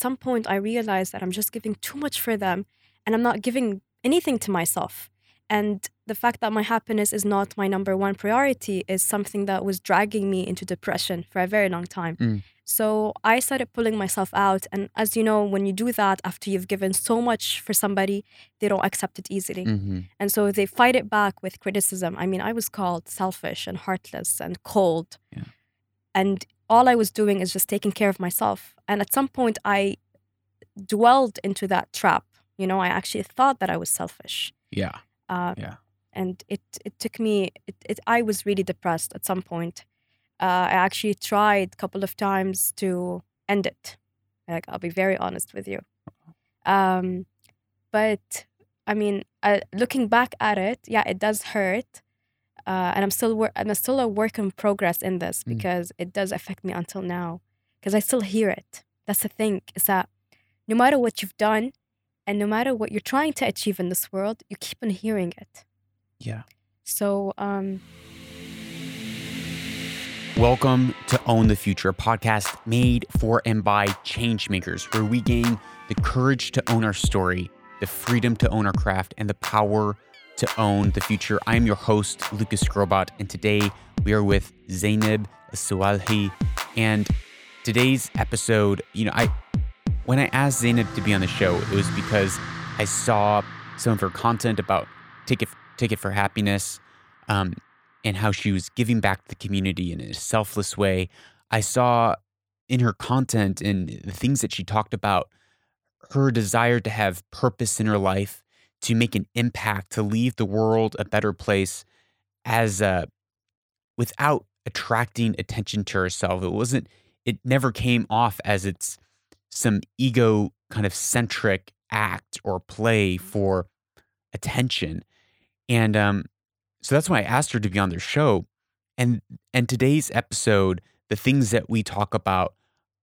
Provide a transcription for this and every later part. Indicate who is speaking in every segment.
Speaker 1: some point I realized that I'm just giving too much for them and I'm not giving anything to myself. And the fact that my happiness is not my number one priority is something that was dragging me into depression for a very long time.
Speaker 2: Mm.
Speaker 1: So I started pulling myself out. And as you know, when you do that after you've given so much for somebody, they don't accept it easily.
Speaker 2: hmm
Speaker 1: And so they fight it back with criticism. I mean, I was called selfish and heartless and cold.
Speaker 2: Yeah.
Speaker 1: And all I was doing is just taking care of myself. And at some point, I dwelled into that trap. You know, I actually thought that I was selfish.
Speaker 2: Yeah.
Speaker 1: Uh,
Speaker 2: Yeah.
Speaker 1: And it, it took me, it, it, I was really depressed at some point. Uh, I actually tried a couple of times to end it. Like, I'll be very honest with you. Um, but I mean, uh, looking back at it, yeah, it does hurt. Uh, and I'm still wor- I'm still a work in progress in this
Speaker 2: Mm.
Speaker 1: because it does affect me until now. Because I still hear it. That's the thing is that no matter what you've done, and no matter what you're trying to achieve in this world, you keep on hearing it.
Speaker 2: Yeah.
Speaker 1: So, um,
Speaker 2: Welcome to Own the Future, a podcast made for and by changemakers, where we gain the courage to own our story, the freedom to own our craft, and the power to own the future. I am your host, Lucas Skrobot, and today we are with Zainab Sawalhi. And today's episode, you know, I when I asked Zainab to be on the show, it was because I saw some of her content about Ticket Ticket for Happiness. Um, and how she was giving back to the community in a selfless way. I saw in her content and the things that she talked about her desire to have purpose in her life, to make an impact, to leave the world a better place as uh, without attracting attention to herself. It wasn't, it never came off as it's some ego kind of centric act or play for attention. And um, so that's why I asked her to be on their show. And and today's episode, the things that we talk about,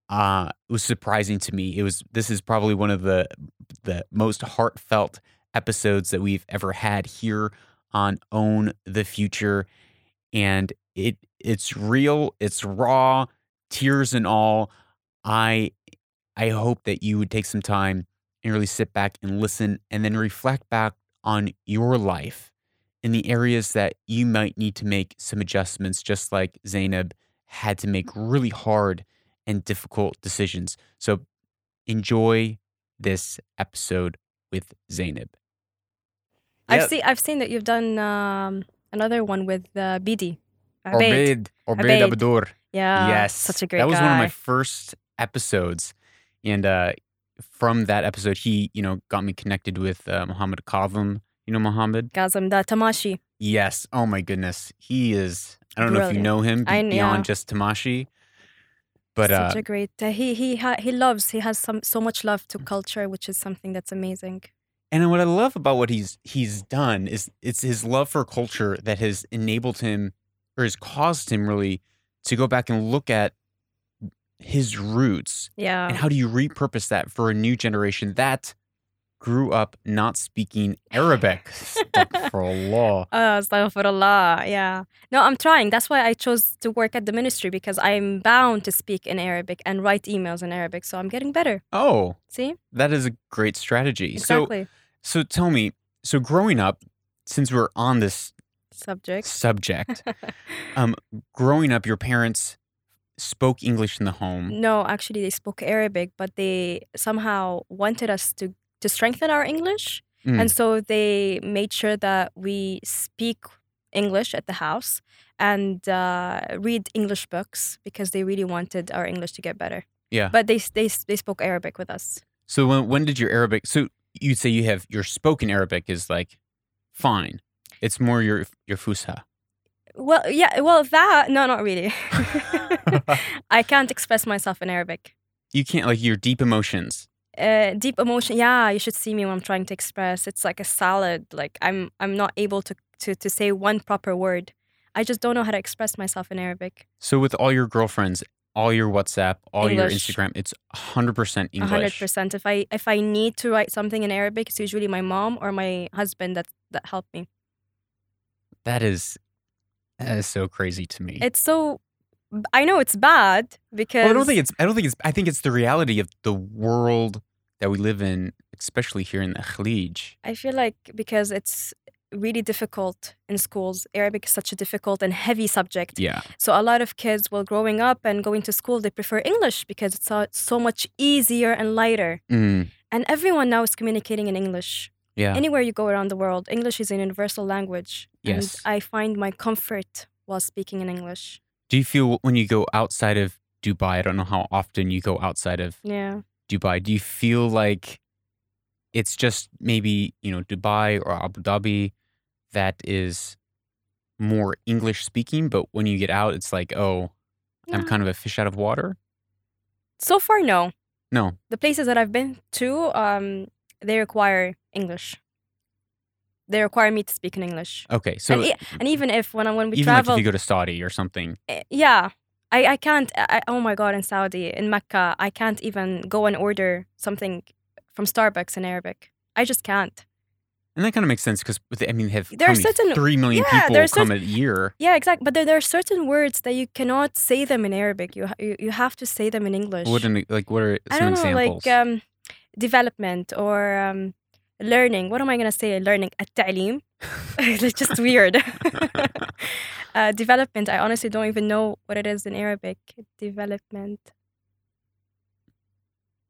Speaker 2: uh, was surprising to me. It was this is probably one of the the most heartfelt episodes that we've ever had here on Own the Future. And it it's real, it's raw, tears and all. I I hope that you would take some time and really sit back and listen and then reflect back on your life in the areas that you might need to make some adjustments, just like Zainab had to make really hard and difficult decisions. So enjoy this episode with Zainab.
Speaker 1: I've
Speaker 2: Yeah.
Speaker 1: seen I've seen that you've done um, another one with uh, BD. Abeid.
Speaker 2: Obeid, Abdur.
Speaker 1: Yeah,
Speaker 2: yes,
Speaker 1: such a great
Speaker 2: That was
Speaker 1: guy.
Speaker 2: one of my first episodes, and uh, from that episode, he you know got me connected with uh, Muhammad Kazim. You know Muhammad?
Speaker 1: Gazem da Tamashi.
Speaker 2: Yes. Oh my goodness, he is. I don't know if you know him be- beyond just Tamashi, but uh,
Speaker 1: Such a great. Uh, he he ha- he loves. He has some so much love to culture, which is something that's amazing.
Speaker 2: And what I love about what he's he's done is it's his love for culture that has enabled him or has caused him really to go back and look at his roots
Speaker 1: Yeah.
Speaker 2: and how do you repurpose that for a new generation that grew up not speaking Arabic. Astaghfirullah.
Speaker 1: Oh, astaghfirullah. Yeah. No, I'm trying. That's why I chose to work at the ministry because I'm bound to speak in Arabic and write emails in Arabic. So I'm getting better.
Speaker 2: Oh,
Speaker 1: See?
Speaker 2: that is a great strategy. So
Speaker 1: Exactly.
Speaker 2: so tell me, so growing up, since we're on this
Speaker 1: Subject.
Speaker 2: subject, um, growing up, your parents spoke English in the home.
Speaker 1: No, actually, they spoke Arabic, but they somehow wanted us to, to strengthen our English.
Speaker 2: Mm.
Speaker 1: And so they made sure that we speak English at the house and uh, read English books because they really wanted our English to get better.
Speaker 2: Yeah.
Speaker 1: But they, they, they spoke Arabic with us.
Speaker 2: So when when did your Arabic? So you'd say you have your spoken Arabic is like fine. It's more your your fusha.
Speaker 1: Well, yeah, well, that, no, not really. I can't express myself in Arabic.
Speaker 2: you can't like your deep emotions.
Speaker 1: Uh, deep emotion, yeah, you should see me when I'm trying to express. It's like a salad. Like I'm, I'm not able to, to, to say one proper word. I just don't know how to express myself in Arabic.
Speaker 2: So with all your girlfriends, all your WhatsApp, all your Instagram, it's hundred percent
Speaker 1: A hundred
Speaker 2: English.
Speaker 1: percent. If I if I need to write something in Arabic, it's usually my mom or my husband that that help me.
Speaker 2: That is that is so crazy to me.
Speaker 1: It's so I know it's bad because
Speaker 2: Well, I don't think it's. I don't think it's. I think it's the reality of the world that we live in, especially here in the Khalij.
Speaker 1: I feel like because it's really difficult in schools. Arabic is such a difficult and heavy subject.
Speaker 2: Yeah.
Speaker 1: So a lot of kids, while growing up and going to school, they prefer English because it's so, so much easier and lighter.
Speaker 2: Mm,
Speaker 1: And everyone now is communicating in English.
Speaker 2: yeah.
Speaker 1: Anywhere you go around the world, English is a universal language.
Speaker 2: Yes.
Speaker 1: And I find my comfort while speaking in English.
Speaker 2: Do you feel when you go outside of Dubai? I don't know how often you go outside of
Speaker 1: Yeah.
Speaker 2: Dubai. Do you feel like it's just maybe you know Dubai or Abu Dhabi that is more English speaking, but when you get out, it's like, oh, I'm kind of a fish out of water.
Speaker 1: So far, no.
Speaker 2: No.
Speaker 1: The places that I've been to, um, they require English. They require me to speak in English.
Speaker 2: Okay. So
Speaker 1: and, and even if when I when we
Speaker 2: even like
Speaker 1: travel,
Speaker 2: if you go to Saudi or something.
Speaker 1: Eh, yeah I, I can't. I, oh my God, in Saudi, in Mecca, I can't even go and order something from Starbucks in Arabic. I just can't.
Speaker 2: And that kind of makes sense because I mean, they have
Speaker 1: there are certain,
Speaker 2: three million
Speaker 1: yeah,
Speaker 2: people come
Speaker 1: certain,
Speaker 2: a year.
Speaker 1: Yeah, exactly. But there, there, are certain words that you cannot say them in Arabic. You you, you have to say them in English.
Speaker 2: What like what are some I
Speaker 1: don't know,
Speaker 2: examples?
Speaker 1: like um, development or um, learning. What am I going to say? Learning at ta'lim. it's just weird uh, development i honestly don't even know what it is in arabic development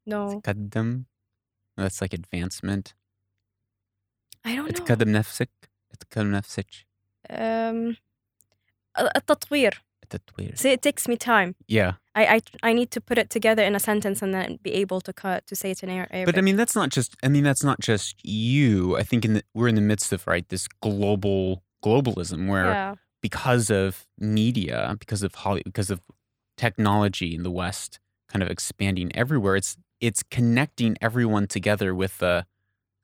Speaker 1: no
Speaker 2: تقدم. That's like advancement.
Speaker 1: I don't know.
Speaker 2: تقدم نفسك. تقدم نفسك.
Speaker 1: Um, التطوير.
Speaker 2: that weird.
Speaker 1: See, it takes me time.
Speaker 2: Yeah.
Speaker 1: I, I, I need to put it together in a sentence and then be able to cut to say it in Arabic.
Speaker 2: But I mean, that's not just. I mean, that's not just you. I think in the, we're in the midst of right this global globalism where
Speaker 1: yeah.
Speaker 2: because of media, because of Hollywood, because of technology in the West, kind of expanding everywhere. It's it's connecting everyone together with a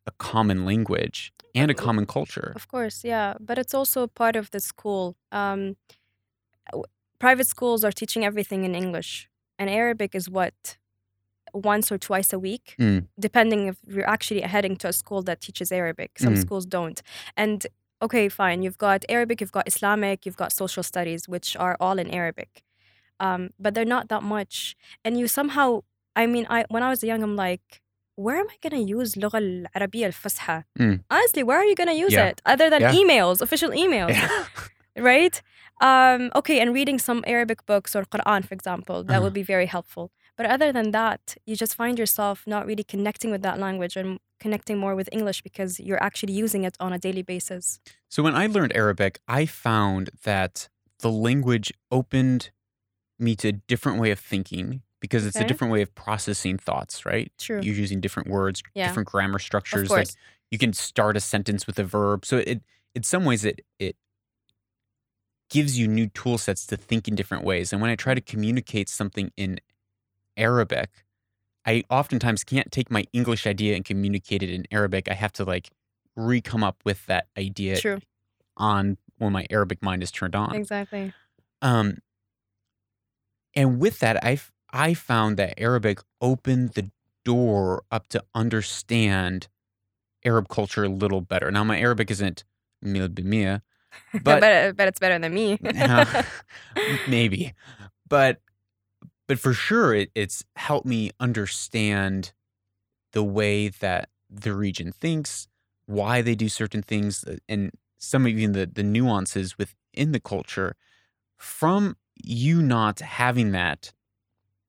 Speaker 2: a common language and a common culture.
Speaker 1: Of course, yeah, but it's also part of the school. Um, private schools are teaching everything in English, and Arabic is what once or twice a week,
Speaker 2: Mm.
Speaker 1: depending if you're actually heading to a school that teaches Arabic. Some
Speaker 2: Mm.
Speaker 1: schools don't. And okay, fine. You've got Arabic, you've got Islamic, you've got social studies, which are all in Arabic. Um, but they're not that much. And you somehow, I mean, I when I was young, I'm like, where am I gonna use اللغة العربية الفصحى?
Speaker 2: Mm.
Speaker 1: Honestly, where are you gonna use
Speaker 2: Yeah.
Speaker 1: it other than
Speaker 2: Yeah.
Speaker 1: emails, official emails, right? Um, okay, and reading some Arabic books or Quran, for example, that
Speaker 2: Uh-huh.
Speaker 1: would be very helpful. But other than that, you just find yourself not really connecting with that language and connecting more with English because you're actually using it on a daily basis.
Speaker 2: So when I learned Arabic, I found that the language opened me to a different way of thinking because it's a different way of processing thoughts, right?
Speaker 1: True.
Speaker 2: You're using different words,
Speaker 1: Yeah.
Speaker 2: different grammar structures. Like you can start a sentence with a verb. So it in some ways it it gives you new tool sets to think in different ways. And when I try to communicate something in Arabic, I oftentimes can't take my English idea and communicate it in Arabic. I have to like re-come up with that idea
Speaker 1: True.
Speaker 2: on when my Arabic mind is turned on.
Speaker 1: Exactly.
Speaker 2: Um, and with that, I I found that Arabic opened the door up to understand Arab culture a little better. Now, my Arabic isn't mil bimia, but
Speaker 1: but, but it's better than me.
Speaker 2: uh, maybe, but but for sure, it, it's helped me understand the way that the region thinks, why they do certain things, uh, and some of even the the nuances within the culture. From you not having that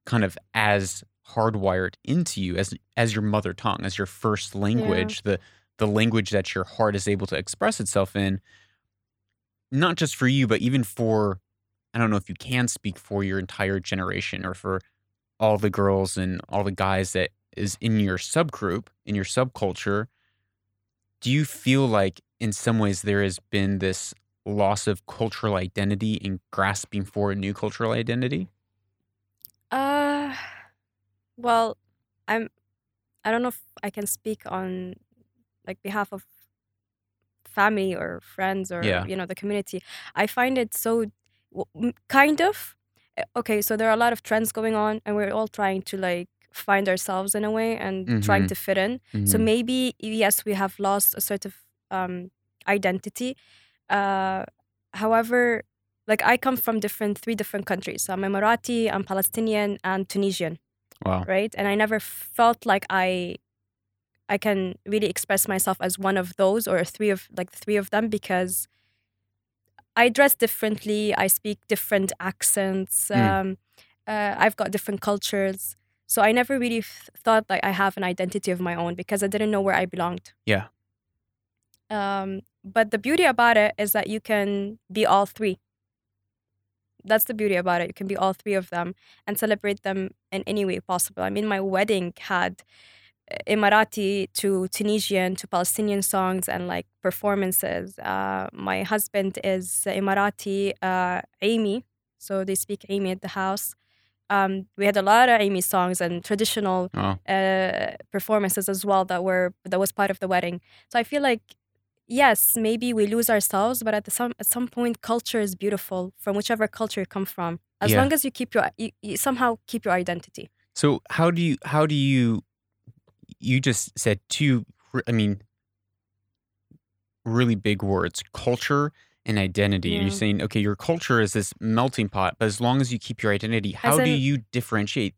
Speaker 2: kind of as hardwired into you as as your mother tongue, as your first language, the the language that your heart is able to express itself in, not just for you, but even for I don't know if you can speak for your entire generation or for all the girls and all the guys that is in your subgroup, in your subculture. Do you feel like in some ways there has been this loss of cultural identity and grasping for a new cultural identity?
Speaker 1: Uh, well, I'm. I don't know if I can speak on like behalf of family or friends or
Speaker 2: Yeah.
Speaker 1: you know the community. I find it so kind of uh, okay. So there are a lot of trends going on, and we're all trying to like find ourselves in a way and trying
Speaker 2: Mhm.
Speaker 1: to fit in. So
Speaker 2: Mhm.
Speaker 1: maybe yes, we have lost a sort of um, identity. Uh, however, Like I come from different three different countries. So I'm Emirati, I'm Palestinian, and Tunisian,
Speaker 2: Wow.
Speaker 1: right? And I never felt like I I can really express myself as one of those or three of like three of them because I dress differently. I speak different accents.
Speaker 2: Mm.
Speaker 1: Um, uh, I've got different cultures. So I never really f- thought like I have an identity of my own because I didn't know where I belonged.
Speaker 2: Yeah.
Speaker 1: Um, but the beauty about it is that you can be all three. That's the beauty about it. You can be all three of them and celebrate them in any way possible. I mean, my wedding had Emirati to Tunisian to Palestinian songs and like performances. Uh, my husband is Emirati, uh, Amy, so they speak Amy at the house. Um, we had a lot of Amy songs and traditional
Speaker 2: Oh,
Speaker 1: uh, performances as well that were that was part of the wedding. So I feel like yes, maybe we lose ourselves, but at the some at some point, culture is beautiful from whichever culture you come from. As
Speaker 2: Yeah.
Speaker 1: long as you keep your you, you somehow keep your identity.
Speaker 2: so how do you how do you you just said two, I mean really big words, culture and identity. And you're saying, okay, your culture is this melting pot, but as long as you keep your identity, how do you differentiate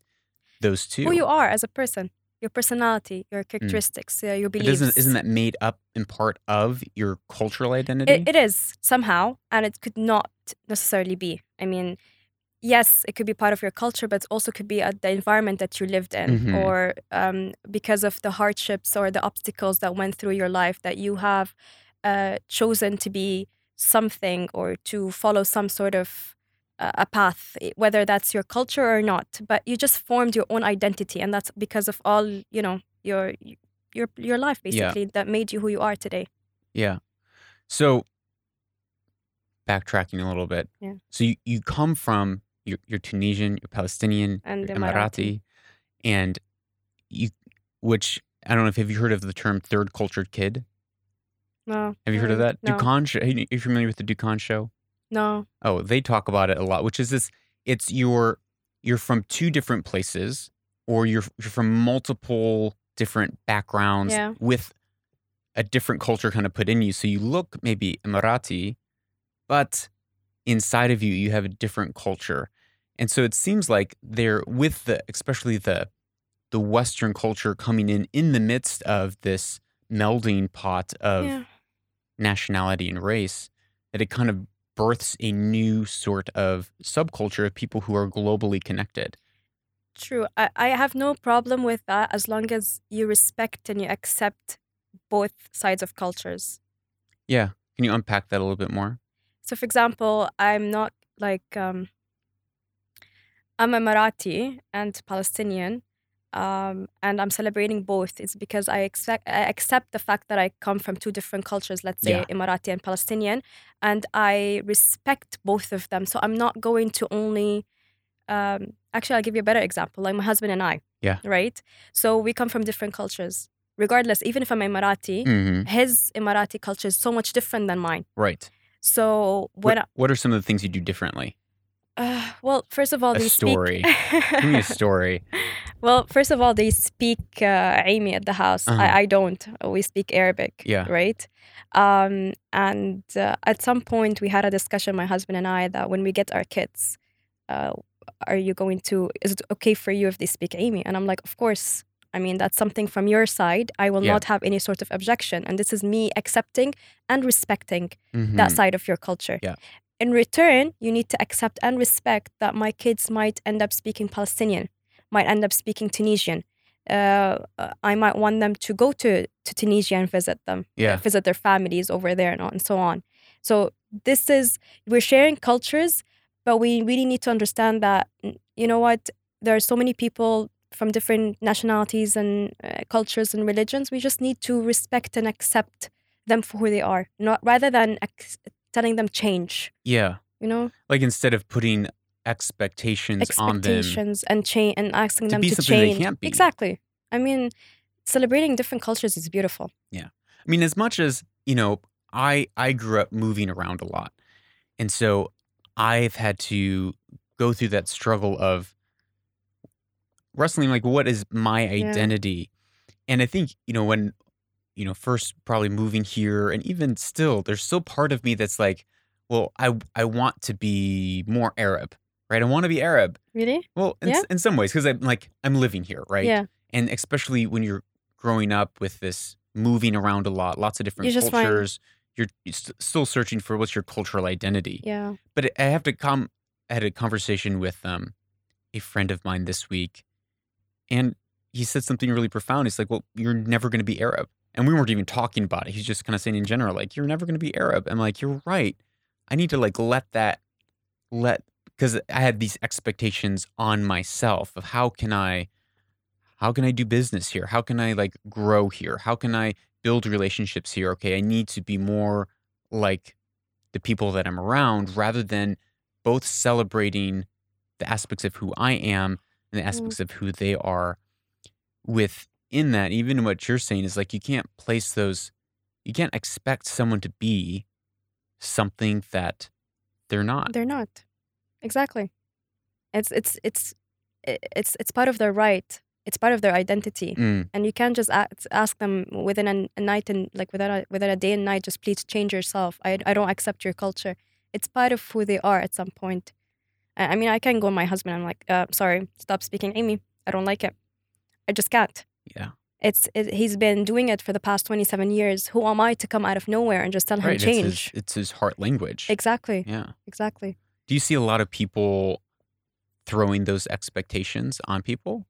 Speaker 2: those two?
Speaker 1: Who you are as a person, your personality, your characteristics, uh, your beliefs.
Speaker 2: isn't isn't that made up in part of your cultural identity?
Speaker 1: It, it is somehow, and it could not necessarily be. I mean, yes, it could be part of your culture, but it also could be uh, the environment that you lived in,
Speaker 2: Mhm.
Speaker 1: or um, because of the hardships or the obstacles that went through your life that you have uh, chosen to be something or to follow some sort of uh, a path, whether that's your culture or not. But you just formed your own identity, and that's because of all you know your your your life basically that made you who you are today.
Speaker 2: Yeah. So backtracking a little bit.
Speaker 1: Yeah.
Speaker 2: So you, you come from you're, you're Tunisian, you're Palestinian,
Speaker 1: And
Speaker 2: you're
Speaker 1: Emirati.
Speaker 2: and you which I don't know if have you heard of the term third cultured kid?
Speaker 1: No.
Speaker 2: Have you heard of that?
Speaker 1: No.
Speaker 2: Dukan show. Are you are you familiar with the Dukan show?
Speaker 1: No.
Speaker 2: Oh, they talk about it a lot, which is this it's your you're from two different places or you're you're from multiple different backgrounds
Speaker 1: Yeah.
Speaker 2: with a different culture kind of put in you. So you look maybe Emirati, but inside of you you have a different culture. And so it seems like they're with the especially the the western culture coming in in the midst of this melding pot of
Speaker 1: yeah.
Speaker 2: nationality and race that it kind of births a new sort of subculture of people who are globally connected.
Speaker 1: True. I, I have no problem with that as long as you respect and you accept both sides of cultures.
Speaker 2: Yeah. Can you unpack that a little bit more?
Speaker 1: So, for example, I'm not like, um, I'm Emirati and Palestinian, um, and I'm celebrating both. It's because I accept, I accept the fact that I come from two different cultures, let's say
Speaker 2: Yeah.
Speaker 1: Emirati and Palestinian, and I respect both of them. So, I'm not going to only um, actually i'll give you a better example like my husband and i
Speaker 2: Yeah.
Speaker 1: right so we come from different cultures regardless even if i'm emirati
Speaker 2: hmm
Speaker 1: his emirati culture is so much different than mine
Speaker 2: Right.
Speaker 1: so when
Speaker 2: What, what are some of the things you do differently?
Speaker 1: Uh, well first of all
Speaker 2: A
Speaker 1: they
Speaker 2: story.
Speaker 1: speak
Speaker 2: Give me a story.
Speaker 1: well first of all they speak uh, Amy at the house
Speaker 2: Uh-huh.
Speaker 1: I, I don't we speak arabic
Speaker 2: Yeah.
Speaker 1: right um, and uh, at some point we had a discussion my husband and i that when we get our kids uh, are you going to is it okay for you if they speak amy and i'm like of course i mean that's something from your side i will
Speaker 2: Yeah.
Speaker 1: not have any sort of objection and this is me accepting and respecting that
Speaker 2: Mhm.
Speaker 1: side of your culture
Speaker 2: Yeah.
Speaker 1: In return you need to accept and respect that my kids might end up speaking palestinian might end up speaking tunisian uh, i might want them to go to, to tunisia and visit them
Speaker 2: Yeah.
Speaker 1: visit their families over there and, and so on. So this is we're sharing cultures, but we really need to understand that you know what there are so many people from different nationalities and uh, cultures and religions. We just need to respect and accept them for who they are, not rather than ex- telling them change.
Speaker 2: Yeah.
Speaker 1: You know,
Speaker 2: Like instead of putting expectations, on them.
Speaker 1: expectations and change and asking
Speaker 2: To
Speaker 1: them
Speaker 2: be
Speaker 1: to
Speaker 2: something they
Speaker 1: change.
Speaker 2: can't be.
Speaker 1: Exactly. I mean, celebrating different cultures is beautiful. Yeah.
Speaker 2: I mean, as much as, you know, I I grew up moving around a lot. And so I've had to go through that struggle of wrestling like what is my
Speaker 1: Yeah.
Speaker 2: identity? And I think, you know, when you know, first probably moving here and even still there's still part of me that's like well, I I want to be more Arab, right? I want to be Arab.
Speaker 1: Really?
Speaker 2: Well, in,
Speaker 1: Yeah.
Speaker 2: in some ways, because I'm like I'm living here, right?
Speaker 1: Yeah.
Speaker 2: And especially when you're growing up with this moving around a lot, lots of different
Speaker 1: find-
Speaker 2: cultures, you're st- still searching for what's your cultural identity.
Speaker 1: Yeah.
Speaker 2: But I have to come. I had a conversation with um, a friend of mine this week, and he said something really profound. He's like, "Well, you're never going to be Arab," and we weren't even talking about it. He's just kind of saying in general, like, "You're never going to be Arab." I'm like, "You're right. I need to like let that let because I had these expectations on myself of how can I." How can I do business here? How can I like grow here? How can I build relationships here? Okay, I need to be more like the people that I'm around rather than both celebrating the aspects of who I am and the mm-hmm. aspects of who they are. Within that, even what you're saying is like you can't place those, you can't expect someone to be something that they're not.
Speaker 1: They're not. Exactly. It's it's it's it's it's part of their right. It's part of their identity.
Speaker 2: Mm,
Speaker 1: And you can't just ask, ask them within a, a night and like within a within a day and night, just please change yourself. I I don't accept your culture. It's part of who they are at some point. I, mean, I can go to my husband. I'm like, uh, sorry, stop speaking, Amy. I don't like it. I just can't.
Speaker 2: Yeah.
Speaker 1: It's it, he's been doing it for the past 27 years. Who am I to come out of nowhere and just tell him
Speaker 2: Right. It's
Speaker 1: change?
Speaker 2: his, it's his heart language.
Speaker 1: Exactly.
Speaker 2: Yeah.
Speaker 1: Exactly.
Speaker 2: Do you see a lot of people throwing those expectations on people?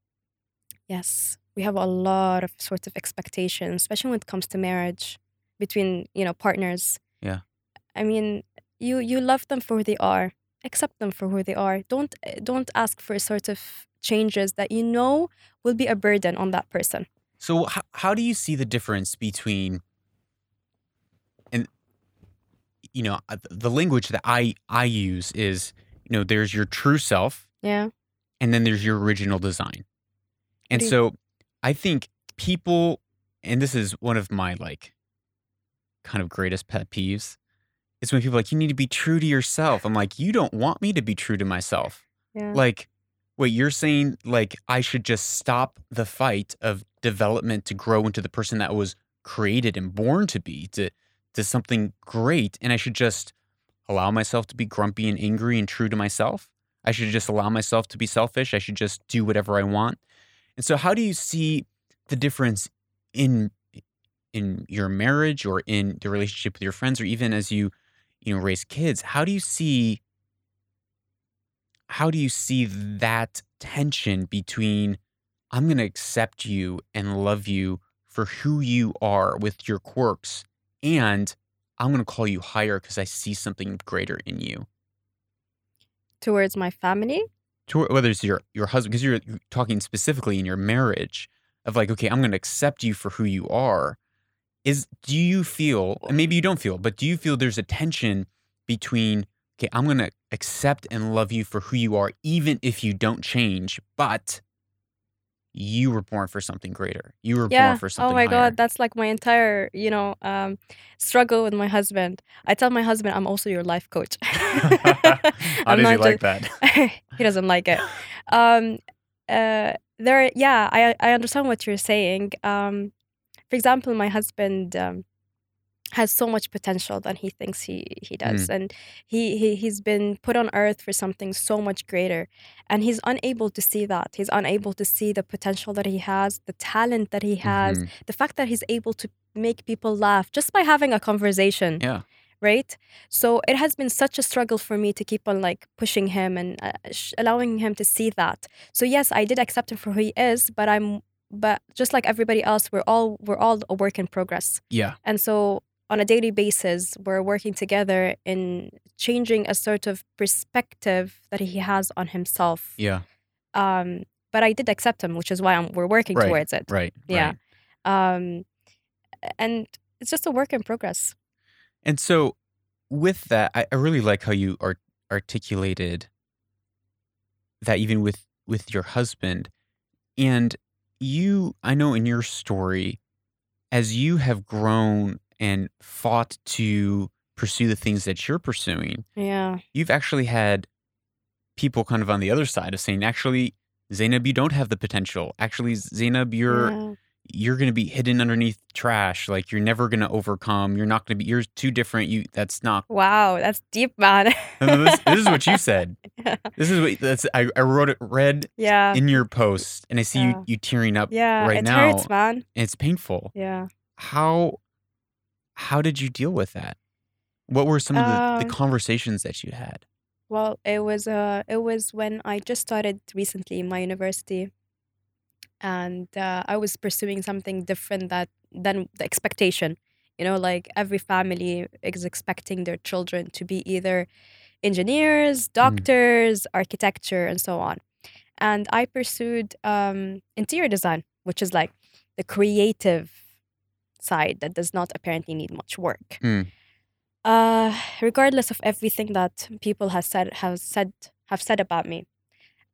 Speaker 1: Yes, we have a lot of sorts of expectations, especially when it comes to marriage between you know partners.
Speaker 2: Yeah.
Speaker 1: I mean, you you love them for who they are, accept them for who they are. Don't eh, don't ask for a sort of changes that you know will be a burden on that person.
Speaker 2: So how, how do you see the difference between and you know uh, the language that I I use is you know there's your true self
Speaker 1: Yeah,
Speaker 2: and then there's your original design. And
Speaker 1: you-
Speaker 2: so I think people and this is one of my like kind of greatest pet peeves is when people are like you need to be true to yourself. I'm like you don't want me to be true to myself.
Speaker 1: yeah,
Speaker 2: Like, wait, you're saying like I should just stop the fight of development to grow into the person that was created and born to be, to to something great, and I should just allow myself to be grumpy and angry and true to myself. I should just allow myself to be selfish. I should just do whatever I want. And so, how do you see the difference in in your marriage or in the relationship with your friends, or even as you you know raise kids? How do you see how do you see that tension between I'm going to accept you and love you for who you are with your quirks and I'm going to call you higher because I see something greater in you.
Speaker 1: towards my family.
Speaker 2: To whether it's your your husband because you're talking specifically in your marriage of like okay, I'm going to accept you for who you are. Is do you feel and maybe you don't feel, but do you feel there's a tension between okay, I'm going to accept and love you for who you are even if you don't change, but you were born for something greater. You were born for something
Speaker 1: Oh my
Speaker 2: higher.
Speaker 1: God, that's like my entire, you know, um, struggle with my husband. I tell my husband I'm also your life coach.
Speaker 2: How
Speaker 1: I'm
Speaker 2: does he like that?
Speaker 1: he doesn't like it. Um, uh, there, yeah, I I understand what you're saying. Um, for example, my husband um, has so much potential that he thinks he he does, and he, he he's been put on earth for something so much greater, and he's unable to see that. He's unable to see the potential that he has, the talent that he has,
Speaker 2: Mhm.
Speaker 1: the fact that he's able to make people laugh just by having a conversation
Speaker 2: Yeah.
Speaker 1: right so it has been such a struggle for me to keep on like pushing him and uh, sh- allowing him to see that so yes i did accept him for who he is but i'm but just like everybody else we're all we're all a work in progress
Speaker 2: Yeah.
Speaker 1: and so on a daily basis we're working together in changing a sort of perspective that he has on himself
Speaker 2: Yeah.
Speaker 1: um but i did accept him which is why I'm, we're working
Speaker 2: Right.
Speaker 1: towards it
Speaker 2: Right.
Speaker 1: Yeah.
Speaker 2: right.
Speaker 1: um and it's just a work in progress
Speaker 2: And so, with that, I, I really like how you art- articulated that even with with your husband, and you. I know in your story, as you have grown and fought to pursue the things that you're pursuing,
Speaker 1: yeah
Speaker 2: you've actually had people kind of on the other side of saying, actually, Zainab, you don't have the potential. Actually, Zainab, you're
Speaker 1: yeah.
Speaker 2: you're going to be hidden underneath trash. Like you're never going to overcome. You're not going to be. You're too different. You. That's not.
Speaker 1: Wow, that's deep, man.
Speaker 2: this, this is what you said. This is what that's. I, I wrote it. Read
Speaker 1: yeah.
Speaker 2: in your post, and I see
Speaker 1: Yeah.
Speaker 2: you you tearing up.
Speaker 1: Yeah,
Speaker 2: right
Speaker 1: it
Speaker 2: now.
Speaker 1: hurts, man.
Speaker 2: It's painful.
Speaker 1: Yeah.
Speaker 2: How how did you deal with that? What were some of the, the
Speaker 1: Um,
Speaker 2: conversations that you had?
Speaker 1: Well, it was uh it was when I just started recently in my university and uh, I was pursuing something different that than the expectation. You know, like every family is expecting their children to be either engineers, doctors, architecture, and so on. And I pursued um, interior design, which is like the creative side that does not apparently need much work.
Speaker 2: Mm.
Speaker 1: Uh, regardless of everything that people have said have said have said about me,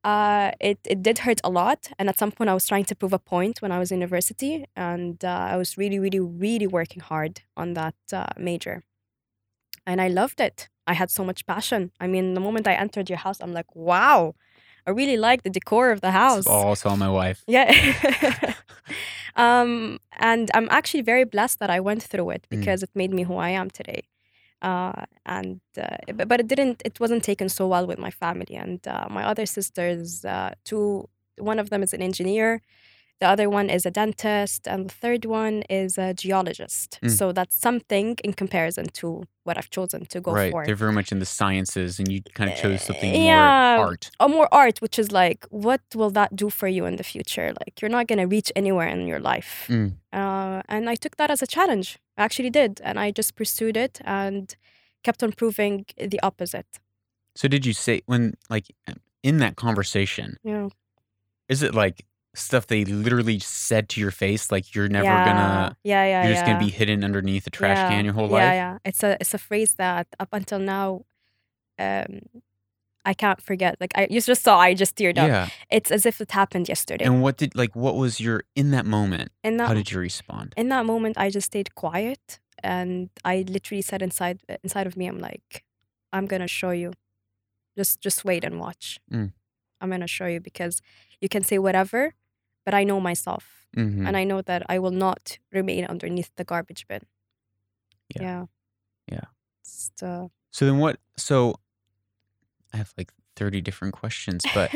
Speaker 1: uh, it it did hurt a lot. And at some point, I was trying to prove a point when I was in university, and uh, I was really, really, really working hard on that uh, major. And I loved it. I had so much passion. I mean, the moment I entered your house, I'm like, wow, I really like the decor of the house.
Speaker 2: Oh, saw my wife.
Speaker 1: Yeah. um, and I'm actually very blessed that I went through it
Speaker 2: Mm.
Speaker 1: because it made me who I am today. Uh, and uh, but, but it didn't. It wasn't taken so well with my family and uh, my other sisters. Uh, two. One of them is an engineer. The other one is a dentist, and the third one is a geologist.
Speaker 2: Mm.
Speaker 1: So that's something in comparison to what I've chosen to go
Speaker 2: right.
Speaker 1: for.
Speaker 2: They're very much in the sciences, and you kind of chose something
Speaker 1: yeah.
Speaker 2: more art.
Speaker 1: or more art, which is like, what will that do for you in the future? Like, you're not gonna reach anywhere in your life.
Speaker 2: Mm.
Speaker 1: Uh, and I took that as a challenge. I actually did, and I just pursued it and kept on proving the opposite.
Speaker 2: So did you say when like in that conversation,
Speaker 1: Yeah,
Speaker 2: is it like stuff they literally said to your face, like you're never
Speaker 1: yeah.
Speaker 2: gonna,
Speaker 1: yeah, yeah,
Speaker 2: you're just
Speaker 1: yeah.
Speaker 2: gonna be hidden underneath a trash
Speaker 1: yeah.
Speaker 2: can your whole life?
Speaker 1: Yeah, yeah. It's a it's a phrase that up until now, um, I can't forget. Like I, you just saw, I just teared up.
Speaker 2: Yeah.
Speaker 1: It's as if it happened yesterday.
Speaker 2: And what did like what was your in that moment?
Speaker 1: in that
Speaker 2: How did you respond?
Speaker 1: in that moment i just stayed quiet and i literally said inside inside of me i'm like i'm gonna show you just just wait and watch
Speaker 2: Mm.
Speaker 1: i'm gonna show you because you can say whatever but i know myself
Speaker 2: hmm
Speaker 1: and i know that i will not remain underneath the garbage bin
Speaker 2: Yeah.
Speaker 1: yeah
Speaker 2: Yeah.
Speaker 1: It's, uh,
Speaker 2: So then what? So I have like thirty different questions, but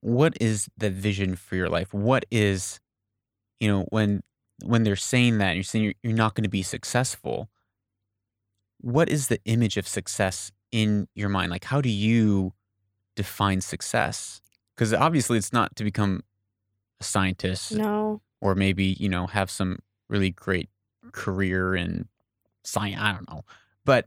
Speaker 2: what is the vision for your life? What is, you know, when when they're saying that you're saying you're, you're not going to be successful. What is the image of success in your mind? Like, how do you define success? Because obviously, it's not to become a scientist
Speaker 1: no
Speaker 2: or maybe you know have some really great career in science. I don't know, but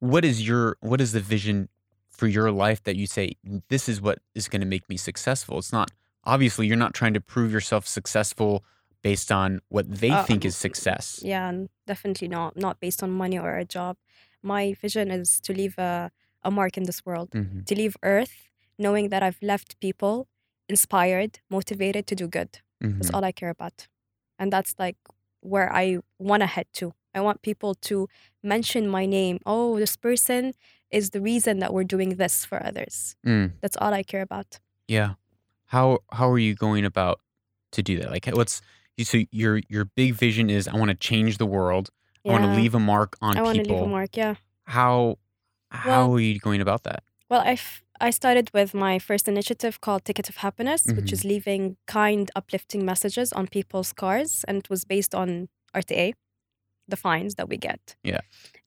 Speaker 2: what is your what is the vision for your life that you say this is what is going to make me successful? It's not obviously you're not trying to prove yourself successful based on what they
Speaker 1: Uh,
Speaker 2: think is success.
Speaker 1: yeah definitely not not based on money or a job my vision is to leave a, a mark in this world
Speaker 2: hmm
Speaker 1: to leave Earth knowing that I've left people inspired, motivated to do good. That's
Speaker 2: hmm
Speaker 1: all I care about. And that's like where I want to head to. I want people to mention my name. Oh, this person is the reason that we're doing this for others.
Speaker 2: Mm,
Speaker 1: That's all I care about.
Speaker 2: yeah. How how are you going about to do that? Like, what's you so your your big vision is I want to change the world. Yeah. I want to leave a mark on
Speaker 1: I want to leave a mark. Yeah.
Speaker 2: How how
Speaker 1: Well-
Speaker 2: are you going about that?
Speaker 1: Well, I f- I started with my first initiative called Ticket of Happiness, which
Speaker 2: Mhm.
Speaker 1: is leaving kind, uplifting messages on people's cars, and it was based on RTA, the fines that we get.
Speaker 2: Yeah.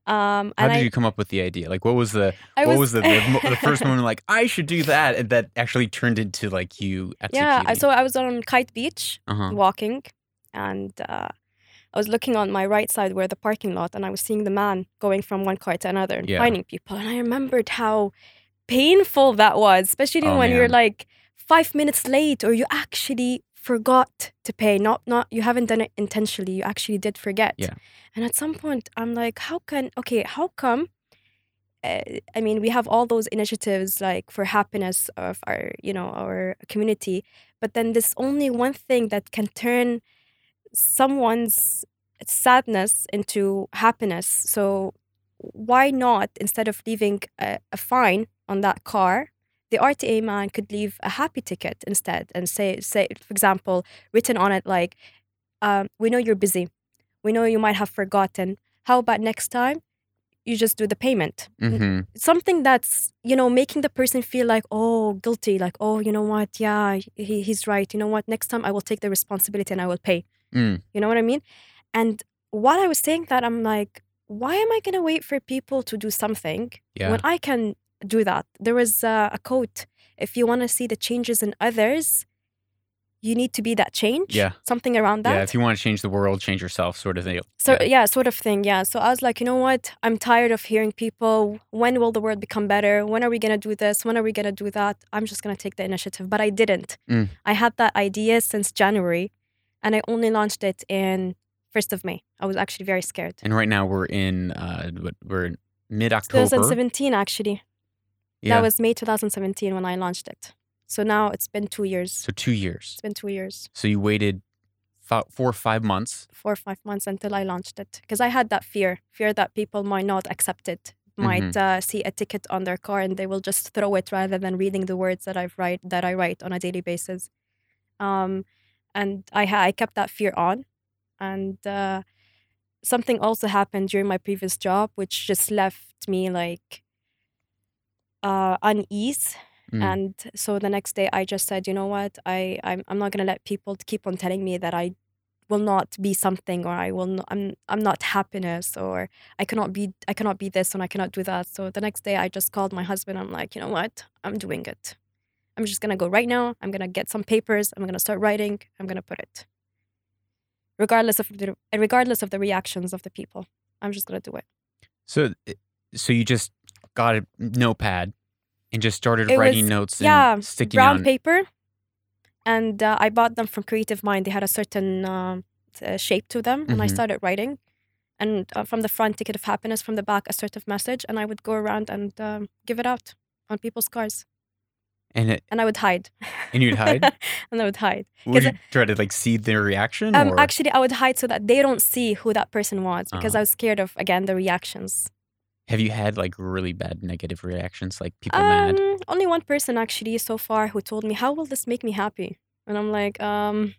Speaker 1: Um,
Speaker 2: How did
Speaker 1: I,
Speaker 2: you come up with the idea? Like, what was the
Speaker 1: I
Speaker 2: what was the the, the first moment like I should do that, and that actually turned into like you executing?
Speaker 1: yeah, I- so I was on Kite Beach
Speaker 2: uh-huh.
Speaker 1: walking, and uh, I was looking on my right side where the parking lot, and I was seeing the man going from one car to another and
Speaker 2: Yeah.
Speaker 1: finding people, and I remembered how painful that was, especially
Speaker 2: Oh,
Speaker 1: when you're like five minutes late or you actually forgot to pay. Not not you haven't done it intentionally. You actually did forget.
Speaker 2: Yeah.
Speaker 1: And at some point, I'm like, how can okay? How come? Uh, I mean, we have all those initiatives like for happiness of our, you know, our community, but then there's only one thing that can turn someone's sadness into happiness. So why not instead of leaving a, a fine on that car, the RTA man could leave a happy ticket instead and say, say for example, written on it like, um, "We know you're busy. We know you might have forgotten. How about next time you just do the payment?"
Speaker 2: hmm
Speaker 1: Something that's you know making the person feel like, "Oh, guilty. Like, oh, you know what? Yeah, he, he's right. You know what? Next time I will take the responsibility and I will pay."
Speaker 2: Mm.
Speaker 1: You know what I mean? And while I was saying that, I'm like, why am I gonna wait for people to do something
Speaker 2: Yeah.
Speaker 1: when I can do that? There was uh, a quote: "If you want to see the changes in others, you need to be that change."
Speaker 2: Yeah.
Speaker 1: something around that.
Speaker 2: Yeah. If you want to change the world, change yourself, sort of thing.
Speaker 1: So
Speaker 2: yeah.
Speaker 1: yeah. sort of thing. Yeah. So I was like, you know what? I'm tired of hearing people. When will the world become better? When are we gonna do this? When are we gonna do that? I'm just gonna take the initiative. But I didn't.
Speaker 2: Mm.
Speaker 1: I had that idea since January, and I only launched it in first of May. I was actually very scared.
Speaker 2: And right now we're in uh, what- we're mid October.
Speaker 1: 2017 actually.
Speaker 2: Yeah.
Speaker 1: That was May 2017 when I launched it. So now it's been two years.
Speaker 2: so two years.
Speaker 1: It's been two years,
Speaker 2: So you waited four or five months.
Speaker 1: four or five months until I launched it. Because I had that fear, fear that people might not accept it, might uh, see a ticket on their car and they will just throw it rather than reading the words that I've write that I write on a daily basis. Um, and I ha- I kept that fear on, and uh, something also happened during my previous job, which just left me like uh, unease
Speaker 2: Mm.
Speaker 1: and so the next day I just said, you know what, I I'm, I'm not gonna let people keep on telling me that I will not be something or I will not, I'm I'm not happiness or I cannot be I cannot be this and I cannot do that. So the next day I just called my husband. I'm like, you know what, I'm doing it. I'm just gonna go right now. I'm gonna get some papers. I'm gonna start writing. I'm gonna put it, regardless of the regardless of the reactions of the people. I'm just gonna do it.
Speaker 2: So eh, so you just got a notepad and just started
Speaker 1: It
Speaker 2: writing
Speaker 1: was-
Speaker 2: notes and
Speaker 1: yeah,
Speaker 2: sticking
Speaker 1: brown
Speaker 2: on.
Speaker 1: paper and uh, i bought them from creative mind they had a certain um, uh, shape to them and i
Speaker 2: Mhm.
Speaker 1: started writing and uh, from the front ticket of happiness from the back assertive message and i would go around and um, give it out on people's cars
Speaker 2: and it,
Speaker 1: and i would hide
Speaker 2: and you'd hide.
Speaker 1: and i would hide
Speaker 2: Would you try to like see their reaction?
Speaker 1: um, actually i would hide so that they don't see who that person was because
Speaker 2: Uh-huh.
Speaker 1: i was scared of again the reactions
Speaker 2: Have you had like really bad negative reactions, like people mad?
Speaker 1: um, only one person actually so far who told me how will this make me happy and i'm like um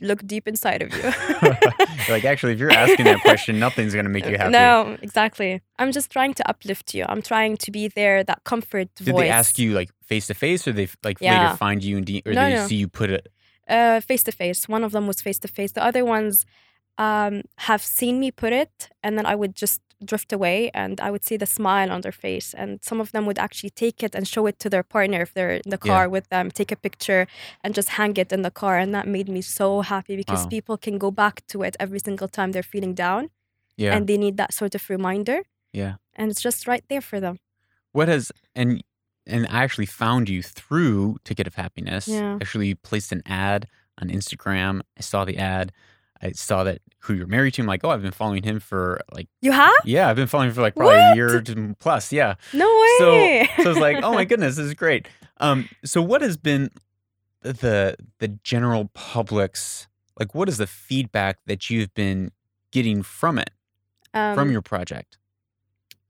Speaker 1: look deep inside of you
Speaker 2: like actually, if you're asking that question, nothing's gonna make you happy.
Speaker 1: No, exactly. I'm just trying to uplift you. I'm trying to be there, that comfort
Speaker 2: Did
Speaker 1: voice.
Speaker 2: they ask you like face to face, or they like
Speaker 1: Yeah.
Speaker 2: later find you and de- or
Speaker 1: No,
Speaker 2: they
Speaker 1: no.
Speaker 2: see you put it?
Speaker 1: Uh, face to face. One of them was face to face. The other ones um, have seen me put it, and then I would just drift away, and I would see the smile on their face. And some of them would actually take it and show it to their partner if they're in the
Speaker 2: Yeah.
Speaker 1: car with them, take a picture, and just hang it in the car. And that made me so happy because
Speaker 2: Wow.
Speaker 1: people can go back to it every single time they're feeling down,
Speaker 2: Yeah,
Speaker 1: and they need that sort of reminder.
Speaker 2: yeah.
Speaker 1: And it's just right there for them.
Speaker 2: What has and and I actually found you through Ticket of Happiness.
Speaker 1: Yeah.
Speaker 2: Actually, you placed an ad on Instagram. I saw the ad. I saw that who you're married to. I'm like, oh, I've been following him for like,
Speaker 1: You have?
Speaker 2: yeah, I've been following him for like probably a year plus. Yeah.
Speaker 1: No way.
Speaker 2: So, so I was like, oh my goodness, this is great. Um, so what has been the the general public's like? What is the feedback that you've been getting from it,
Speaker 1: um,
Speaker 2: from your project?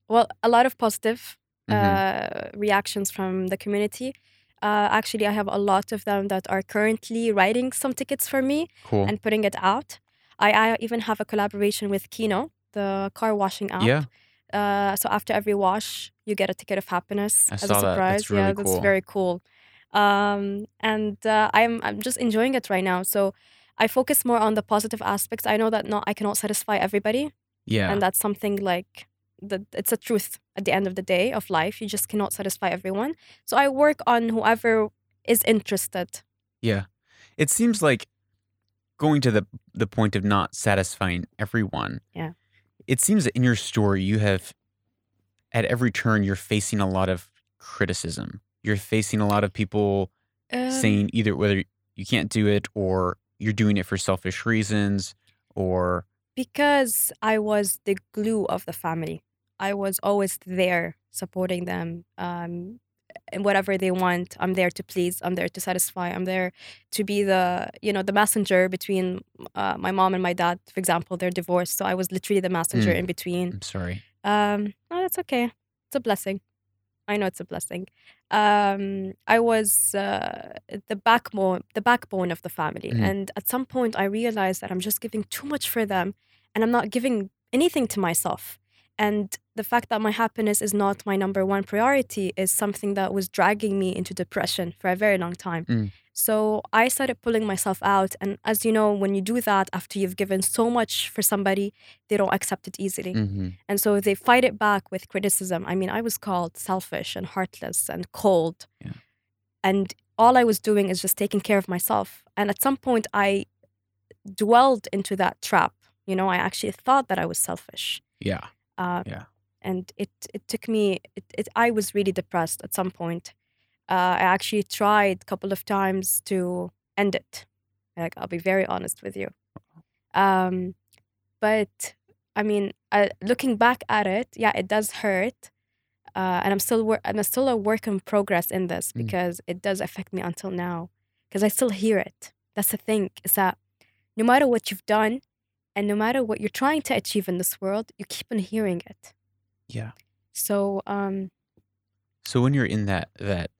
Speaker 1: well, a lot of positive
Speaker 2: Mhm.
Speaker 1: uh, reactions from the community. Uh, actually, I have a lot of them that are currently writing some tickets for me
Speaker 2: cool.
Speaker 1: and putting it out. I, I even have a collaboration with Kino, the car washing app.
Speaker 2: yeah.
Speaker 1: Uh, so after every wash, you get a ticket of happiness
Speaker 2: I
Speaker 1: as
Speaker 2: saw
Speaker 1: a
Speaker 2: that.
Speaker 1: surprise.
Speaker 2: That's really
Speaker 1: yeah, that's
Speaker 2: cool.
Speaker 1: very cool. Um, and uh, I'm I'm just enjoying it right now. So I focus more on the positive aspects. I know that not I cannot satisfy everybody,
Speaker 2: Yeah.
Speaker 1: and that's something like the it's a truth at the end of the day of life. You just cannot satisfy everyone. So I work on whoever is interested.
Speaker 2: Yeah. It seems like going to the the point of not satisfying everyone.
Speaker 1: Yeah.
Speaker 2: It seems that in your story you have at every turn you're facing a lot of criticism. You're facing a lot of people
Speaker 1: Um,
Speaker 2: saying either whether you can't do it or you're doing it for selfish reasons or
Speaker 1: because I was the glue of the family. I was always there supporting them. Um, whatever they want, I'm there to please. I'm there to satisfy. I'm there to be the you know the messenger between uh, my mom and my dad. For example, they're divorced, so I was literally the messenger
Speaker 2: Mm.
Speaker 1: in between.
Speaker 2: I'm sorry.
Speaker 1: Um, no, that's okay. It's a blessing. I know it's a blessing. Um, I was uh, the backbone, the backbone of the family,
Speaker 2: Mhm.
Speaker 1: and at some point, I realized that I'm just giving too much for them, and I'm not giving anything to myself. And the fact that my happiness is not my number one priority is something that was dragging me into depression for a very long time.
Speaker 2: Mm.
Speaker 1: So I started pulling myself out. And as you know, when you do that after you've given so much for somebody, they don't accept it easily.
Speaker 2: hmm
Speaker 1: And so they fight it back with criticism. I mean, I was called selfish and heartless and cold.
Speaker 2: Yeah.
Speaker 1: And all I was doing is just taking care of myself. And at some point, I dwelled into that trap. You know, I actually thought that I was selfish.
Speaker 2: Yeah.
Speaker 1: Uh,
Speaker 2: Yeah.
Speaker 1: And it, it took me, it, it, I was really depressed at some point. Uh, I actually tried a couple of times to end it. Like, I'll be very honest with you. Um, but I mean, uh, looking back at it, yeah, it does hurt. Uh, and I'm still wor- I'm still a work in progress in this
Speaker 2: Mm.
Speaker 1: because it does affect me until now. Because I still hear it. That's the thing is that no matter what you've done, and no matter what you're trying to achieve in this world, you keep on hearing it.
Speaker 2: Yeah.
Speaker 1: So, um,
Speaker 2: So when you're in that that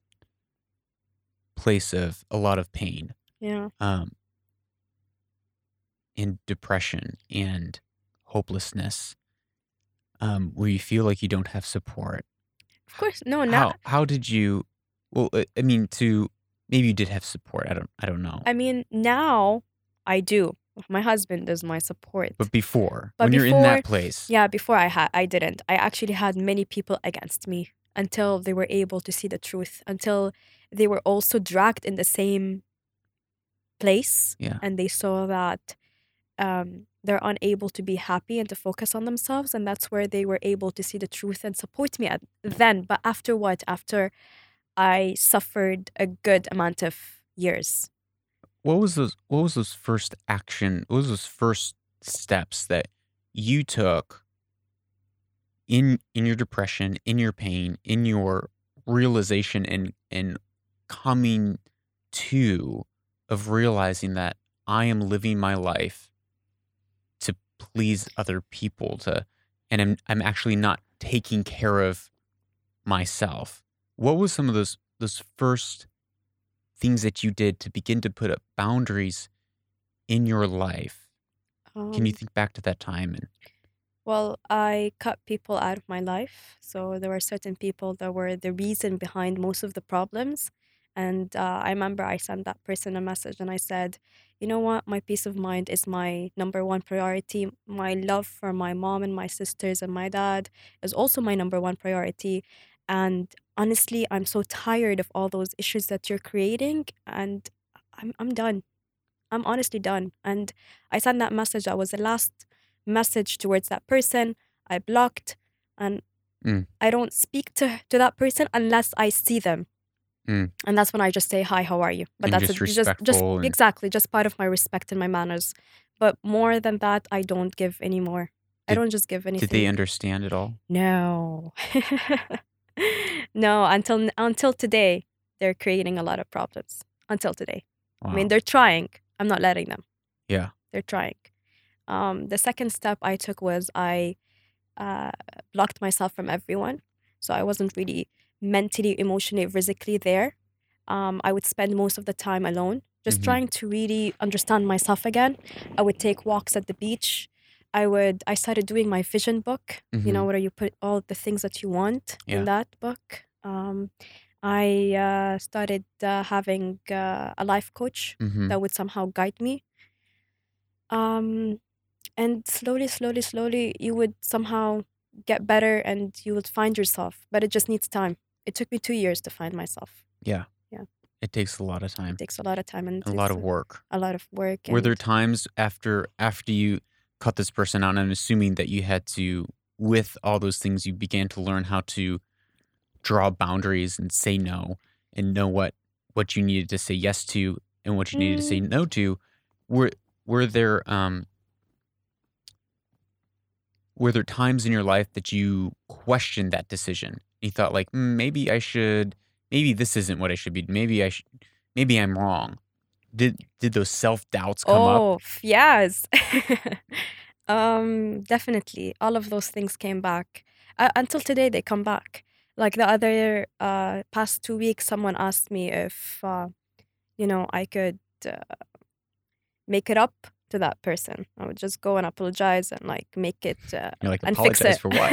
Speaker 2: place of a lot of pain,
Speaker 1: yeah,
Speaker 2: um, and depression and hopelessness, um, where you feel like you don't have support,
Speaker 1: of course, no, now
Speaker 2: how how did you? Well, I mean, to maybe you did have support. I don't I don't know.
Speaker 1: I mean, now I do. My husband is my support.
Speaker 2: but before,
Speaker 1: But
Speaker 2: when you're in
Speaker 1: before-
Speaker 2: that place,
Speaker 1: Yeah, before I had, I didn't. I actually had many people against me until they were able to see the truth. Until they were also dragged in the same place,
Speaker 2: Yeah.
Speaker 1: and they saw that um, they're unable to be happy and to focus on themselves, and that's where they were able to see the truth and support me. At then, but after what? After I suffered a good amount of years.
Speaker 2: What was those? What was those first action? What was those first steps that you took in in your depression, in your pain, in your realization, and and coming to of realizing that I am living my life to please other people to and I'm I'm actually not taking care of myself. What was some of those those first things that you did to begin to put up boundaries in your life? Can you
Speaker 1: Um,
Speaker 2: think back to that time and
Speaker 1: Well, I cut people out of my life. So there were certain people that were the reason behind most of the problems. And uh, I remember I sent that person a message and I said, you know what? My peace of mind is my number one priority. My love for my mom and my sisters and my dad is also my number one priority. And honestly, I'm so tired of all those issues that you're creating. And I'm, I'm done. I'm honestly done. And I sent that message. That was the last message towards that person. I blocked, and
Speaker 2: Mm.
Speaker 1: I don't speak to to that person unless I see them.
Speaker 2: Mm.
Speaker 1: And that's when I just say hi, how are you? But
Speaker 2: And
Speaker 1: that's
Speaker 2: just
Speaker 1: a- just just
Speaker 2: and-
Speaker 1: exactly just part of my respect and my manners. But more than that, I don't give anymore. I don't just give anything.
Speaker 2: did they understand at all?
Speaker 1: No. no, until until today, they're creating a lot of problems. Until today.
Speaker 2: Wow.
Speaker 1: I mean, they're trying. I'm not letting them.
Speaker 2: Yeah.
Speaker 1: They're trying. Um, the second step I took was I uh, blocked myself from everyone. So I wasn't really mentally, emotionally, physically there. Um, I would spend most of the time alone, just
Speaker 2: Mhm.
Speaker 1: trying to really understand myself again. I would take walks at the beach. I would. I started doing my vision book. You know,
Speaker 2: Mhm.
Speaker 1: where you put all the things that you want
Speaker 2: Yeah.
Speaker 1: in that book. Um, I uh, started uh, having uh, a life coach
Speaker 2: Mhm.
Speaker 1: that would somehow guide me. Um, and slowly, slowly, slowly, you would somehow get better and you would find yourself. But it just needs time. It took me two years to find myself.
Speaker 2: Yeah.
Speaker 1: Yeah.
Speaker 2: It takes a lot of time
Speaker 1: It takes a lot of time and
Speaker 2: and a lot of work.
Speaker 1: a lot of work.
Speaker 2: Were there times after after you cut this person out? I'm assuming that you had to, with all those things, you began to learn how to draw boundaries and say no, and know what what you needed to say yes to and what you needed to say
Speaker 1: Mm.
Speaker 2: no to. Were were there um were there times in your life that you questioned that decision? You thought like "Mm, maybe I should, maybe this isn't what I should be. Maybe I should, maybe I'm wrong. Did did those self doubts come up?
Speaker 1: Oh, yes. um, definitely. All of those things came back. Uh, until today, they come back. Like the other uh, past two weeks, someone asked me if, uh, you know, I could uh, make it up to that person. I would just go and apologize and like make it uh,
Speaker 2: like,
Speaker 1: and fix it.
Speaker 2: for what?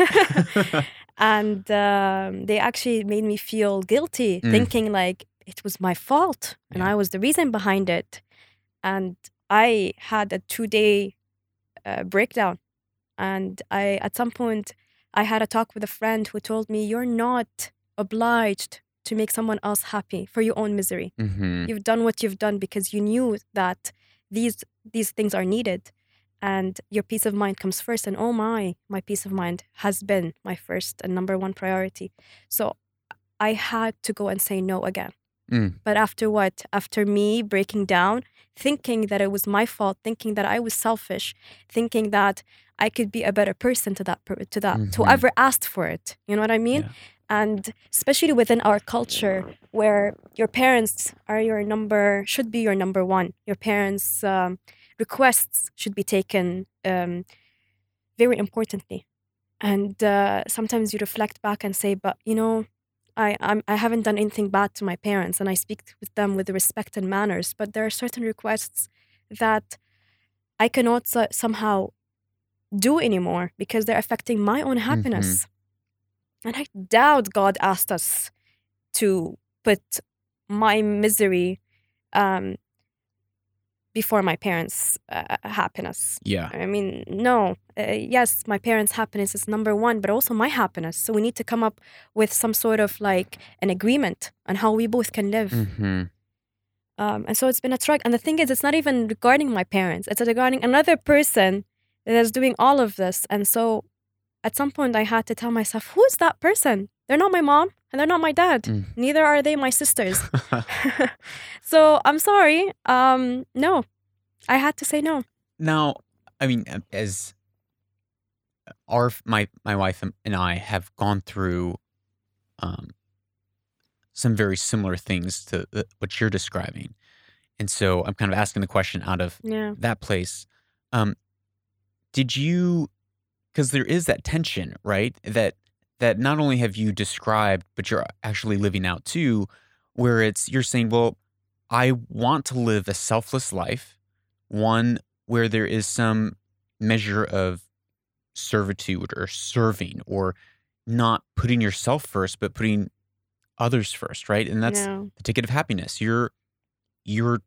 Speaker 1: and um, they actually made me feel guilty,
Speaker 2: Mm.
Speaker 1: thinking like it was my fault and
Speaker 2: Yeah.
Speaker 1: I was the reason behind it. And I had a two day uh, breakdown. And I, at some point, I had a talk with a friend who told me, You're not obliged to make someone else happy for your own misery.
Speaker 2: hmm
Speaker 1: You've done what you've done because you knew that these these things are needed and your peace of mind comes first and oh my my peace of mind has been my first and number one priority so i had to go and say no again
Speaker 2: Mm.
Speaker 1: but after what after me breaking down thinking that it was my fault thinking that i was selfish thinking that i could be a better person to that to that to
Speaker 2: Mhm.
Speaker 1: whoever asked for it you know what i mean
Speaker 2: Yeah.
Speaker 1: and especially within our culture where your parents are your number should be your number one your parents um, requests should be taken um, very importantly and uh, sometimes you reflect back and say but you know I, I'm, I haven't done anything bad to my parents and i speak with them with respect and manners but there are certain requests that i cannot so- somehow do anymore because they're affecting my own happiness. And i doubt god asked us to put my misery um, before my parents' uh, happiness.
Speaker 2: Yeah.
Speaker 1: I mean, no. Uh, yes, my parents' happiness is number one, but also my happiness. So we need to come up with some sort of like an agreement on how we both can live.
Speaker 2: hmm
Speaker 1: Um, and so it's been a struggle. And the thing is, it's not even regarding my parents, it's regarding another person that is doing all of this. And so at some point, I had to tell myself, who is that person? They're not my mom and they're not my dad.
Speaker 2: Mm.
Speaker 1: Neither are they my sisters. so I'm sorry. Um, no, I had to say no.
Speaker 2: now, I mean, as our my my wife and I have gone through um, some very similar things to what you're describing, and so I'm kind of asking the question out of
Speaker 1: Yeah.
Speaker 2: that place. Um, did you? Because there is that tension, right? That that not only have you described, but you're actually living out too, where it's you're saying, well, I want to live a selfless life, one where there is some measure of servitude or serving or not putting yourself first, but putting others first, right? And that's the ticket of happiness. You're you're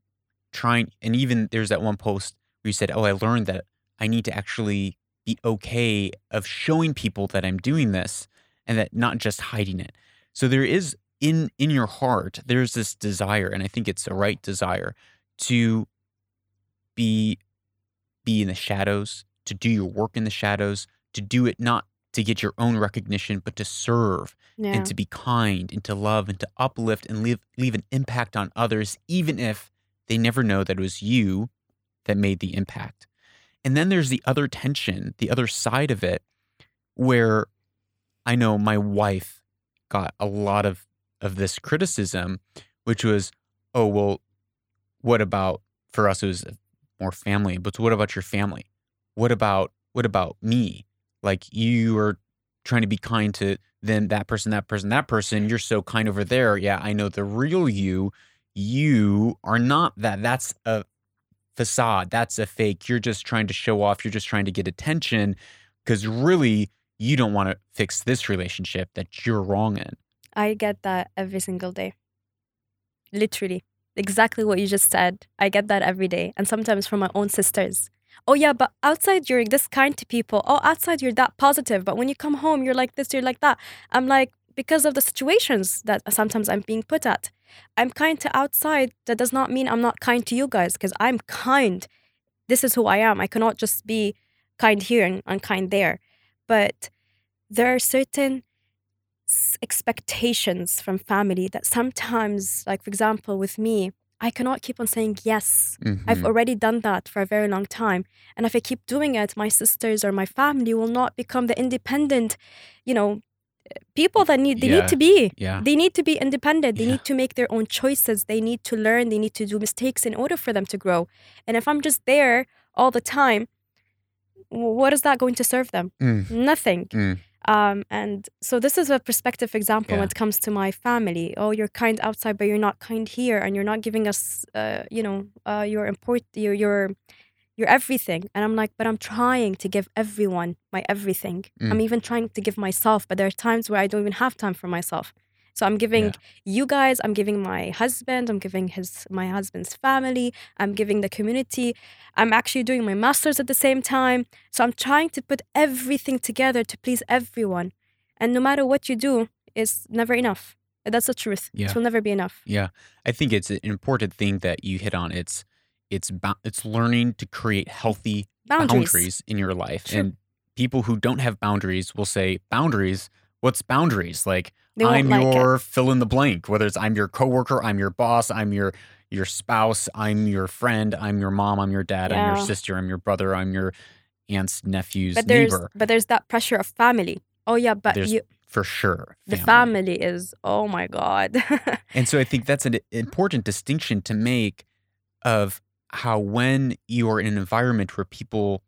Speaker 2: trying and even there's that one post where you said, Oh, I learned that I need to actually be okay of showing people that I'm doing this and that not just hiding it. So there is in in your heart, there's this desire, and I think it's a right desire to be be in the shadows, to do your work in the shadows, to do it not to get your own recognition, but to serve
Speaker 1: Yeah.
Speaker 2: and to be kind and to love and to uplift and leave leave an impact on others, even if they never know that it was you that made the impact. And then there's the other tension, the other side of it, where I know my wife got a lot of of this criticism, which was, oh well, what about for us it was more family, but what about your family? What about what about me? Like you are trying to be kind to then that person, that person, that person. You're so kind over there. Yeah, I know the real you. You are not that. That's a facade. That's a fake. You're just trying to show off. You're just trying to get attention because really you don't want to fix this relationship that you're wrong in.
Speaker 1: I get that every single day. Literally. Exactly what you just said. I get that every day. And sometimes from my own sisters. Oh, yeah, but outside you're this kind to people. Oh, outside you're that positive. But when you come home, you're like this, you're like that. I'm like, because of the situations that sometimes I'm being put at. I'm kind to outside. That does not mean I'm not kind to you guys because I'm kind. This is who I am. I cannot just be kind here and unkind there. But there are certain expectations from family that sometimes, like for example, with me, I cannot keep on saying yes. I've
Speaker 2: Mhm.
Speaker 1: already done that for a very long time. And if I keep doing it, my sisters or my family will not become the independent, you know, people that need they
Speaker 2: Yeah.
Speaker 1: need to be.
Speaker 2: Yeah.
Speaker 1: They need to be independent. They
Speaker 2: Yeah.
Speaker 1: need to make their own choices. They need to learn. They need to do mistakes in order for them to grow. And if I'm just there all the time, what is that going to serve them?
Speaker 2: Mm,
Speaker 1: Nothing.
Speaker 2: mm.
Speaker 1: Um, and so this is a perspective example
Speaker 2: Yeah.
Speaker 1: when it comes to my family. Oh, you're kind outside, but you're not kind here, and you're not giving us, uh, you know, uh, your import, your your your everything. And I'm like, but I'm trying to give everyone my everything. I'm
Speaker 2: Mm.
Speaker 1: even trying to give myself, but there are times where I don't even have time for myself. So I'm giving
Speaker 2: Yeah.
Speaker 1: you guys, I'm giving my husband, I'm giving his my husband's family, I'm giving the community. I'm actually doing my masters at the same time. So I'm trying to put everything together to please everyone. And no matter what you do, it's never enough. That's the truth.
Speaker 2: Yeah.
Speaker 1: It will never be enough.
Speaker 2: Yeah, I think it's an important thing that you hit on. It's it's it's learning to create healthy
Speaker 1: Boundaries.
Speaker 2: boundaries in your life.
Speaker 1: True.
Speaker 2: And people who don't have boundaries will say, "Boundaries? What's boundaries?" Like I'm
Speaker 1: like it.
Speaker 2: your fill in the blank. Whether it's I'm your coworker, I'm your boss, I'm your your spouse, I'm your friend, I'm your mom, I'm your dad, I'm your sister, I'm your brother, I'm your aunt's nephew's
Speaker 1: But there's
Speaker 2: neighbor.
Speaker 1: but there's that pressure of family. Oh yeah, but
Speaker 2: There's
Speaker 1: you
Speaker 2: For sure,
Speaker 1: the family is oh my god.
Speaker 2: And so I think that's an important distinction to make of how when you are in an environment where people,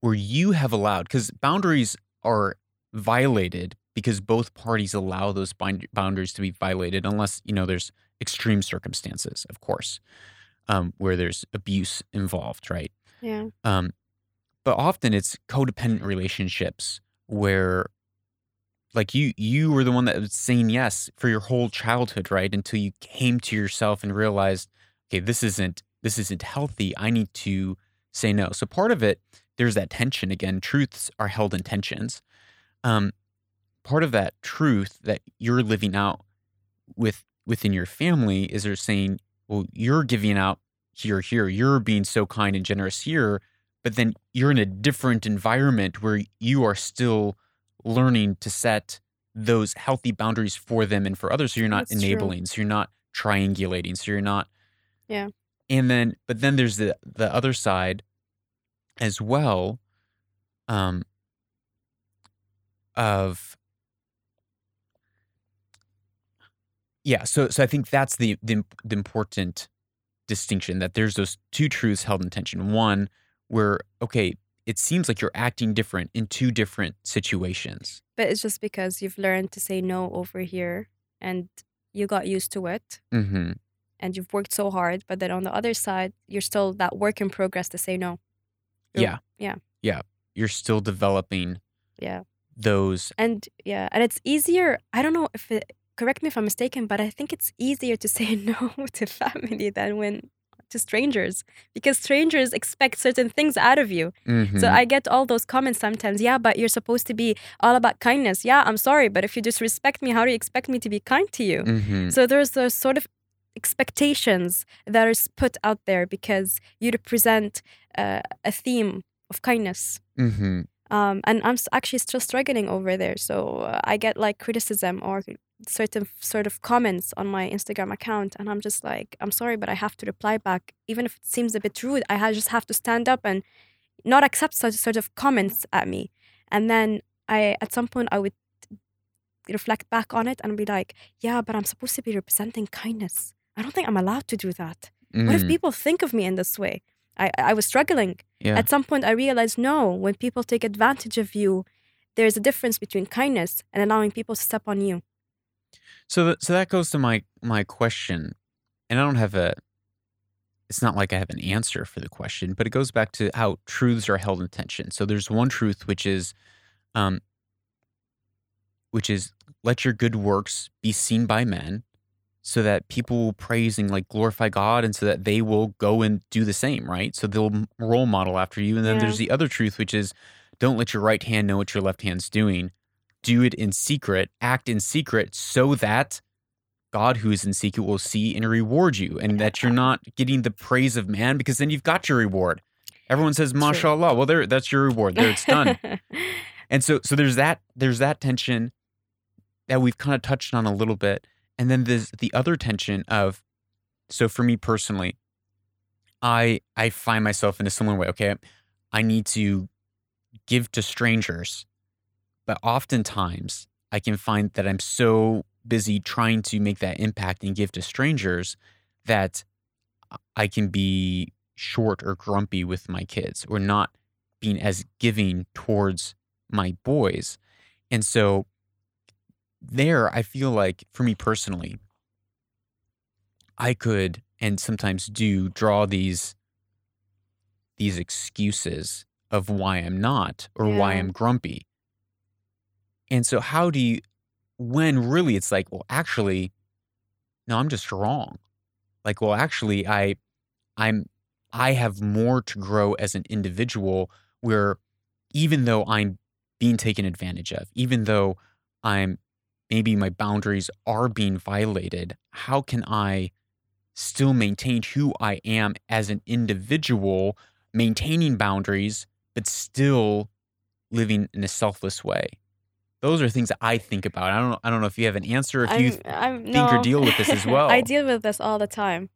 Speaker 2: where you have allowed, because boundaries are violated because both parties allow those bind- boundaries to be violated, unless, you know, there's extreme circumstances, of course, um, where there's abuse involved, right?
Speaker 1: yeah.
Speaker 2: Um, but often it's codependent relationships where like you you were the one that was saying yes for your whole childhood right? Until you came to yourself and realized okay this isn't this isn't healthy. I need to say no. So part of it there's that tension. Again truths are held in tensions. Um part of that truth that you're living out with within your family is they're saying well you're giving out here here you're being so kind and generous here but then you're in a different environment where you are still learning to set those healthy boundaries for them and for others so you're not
Speaker 1: That's true.
Speaker 2: enabling so you're not triangulating so you're not
Speaker 1: Yeah.
Speaker 2: and then but then there's the the other side as well um of yeah so so i think that's the the, the important distinction that there's those two truths held in tension one where okay it seems like you're acting different in two different situations
Speaker 1: But it's just because you've learned to say no over here and you got used to it
Speaker 2: mm-hmm.
Speaker 1: and you've worked so hard, but then on the other side, you're still that work in progress to say no. You're-
Speaker 2: yeah
Speaker 1: yeah.
Speaker 2: yeah you're still developing
Speaker 1: Yeah.
Speaker 2: those
Speaker 1: And yeah, and it's easier. I don't know if it, correct me if I'm mistaken, but I think it's easier to say no to family than when to strangers because strangers expect certain things out of you. So
Speaker 2: Mhm.
Speaker 1: I get all those comments sometimes. Yeah, but you're supposed to be all about kindness. Yeah, I'm sorry, but if you disrespect me, how do you expect me to be kind to you?
Speaker 2: Mhm.
Speaker 1: So there's those sort of expectations that are put out there because you represent uh, a theme of kindness.
Speaker 2: Mhm.
Speaker 1: Um, and I'm actually still struggling over there. So I get like criticism or certain sort of comments on my Instagram account, and I'm just like, I'm sorry, but I have to reply back, even if it seems a bit rude. I just have to stand up and not accept such sort of comments at me. And then I, at some point, I would reflect back on it and be like, yeah, but I'm supposed to be representing kindness. I don't think I'm allowed to do that. What if
Speaker 2: Mm.
Speaker 1: people think of me in this way? I, I was struggling.
Speaker 2: yeah
Speaker 1: At some point, I realized no, when people take advantage of you, there's a difference between kindness and allowing people to step on you.
Speaker 2: So that so that goes to my my question, and I don't have a. It's not like I have an answer for the question, but it goes back to how truths are held in tension. So there's one truth which is, um, which is let your good works be seen by men, so that people will praise and like glorify God, and so that they will go and do the same, right? So they'll role model after you. And then
Speaker 1: Yeah.
Speaker 2: there's the other truth, which is, don't let your right hand know what your left hand's doing. Do it in secret, act in secret, so that God, who is in secret, will see and reward you, and that you're not getting the praise of man, because then you've got your reward. Everyone says. "Mashallah." Well, there, that's your reward. There, it's done. And so so there's that there's that tension that we've kind of touched on a little bit. And then there's the other tension of so for me personally, I I find myself in a similar way. Okay. I need to give to strangers, but oftentimes I can find that I'm so busy trying to make that impact and give to strangers that I can be short or grumpy with my kids or not being as giving towards my boys. And so there I feel like for me personally I could and sometimes do draw these these excuses of why I'm not or why I'm grumpy. And so how do you when really it's like, well actually no, I'm just wrong. Like, well actually I I'm I have more to grow as an individual where even though I'm being taken advantage of, even though I'm maybe my boundaries are being violated, how can I still maintain who I am as an individual, maintaining boundaries, but still living in a selfless way? Those are things that I think about. I don't know, I don't know if you have an answer, if you
Speaker 1: I'm, I'm
Speaker 2: think or deal with this as well.
Speaker 1: I deal with this all the time,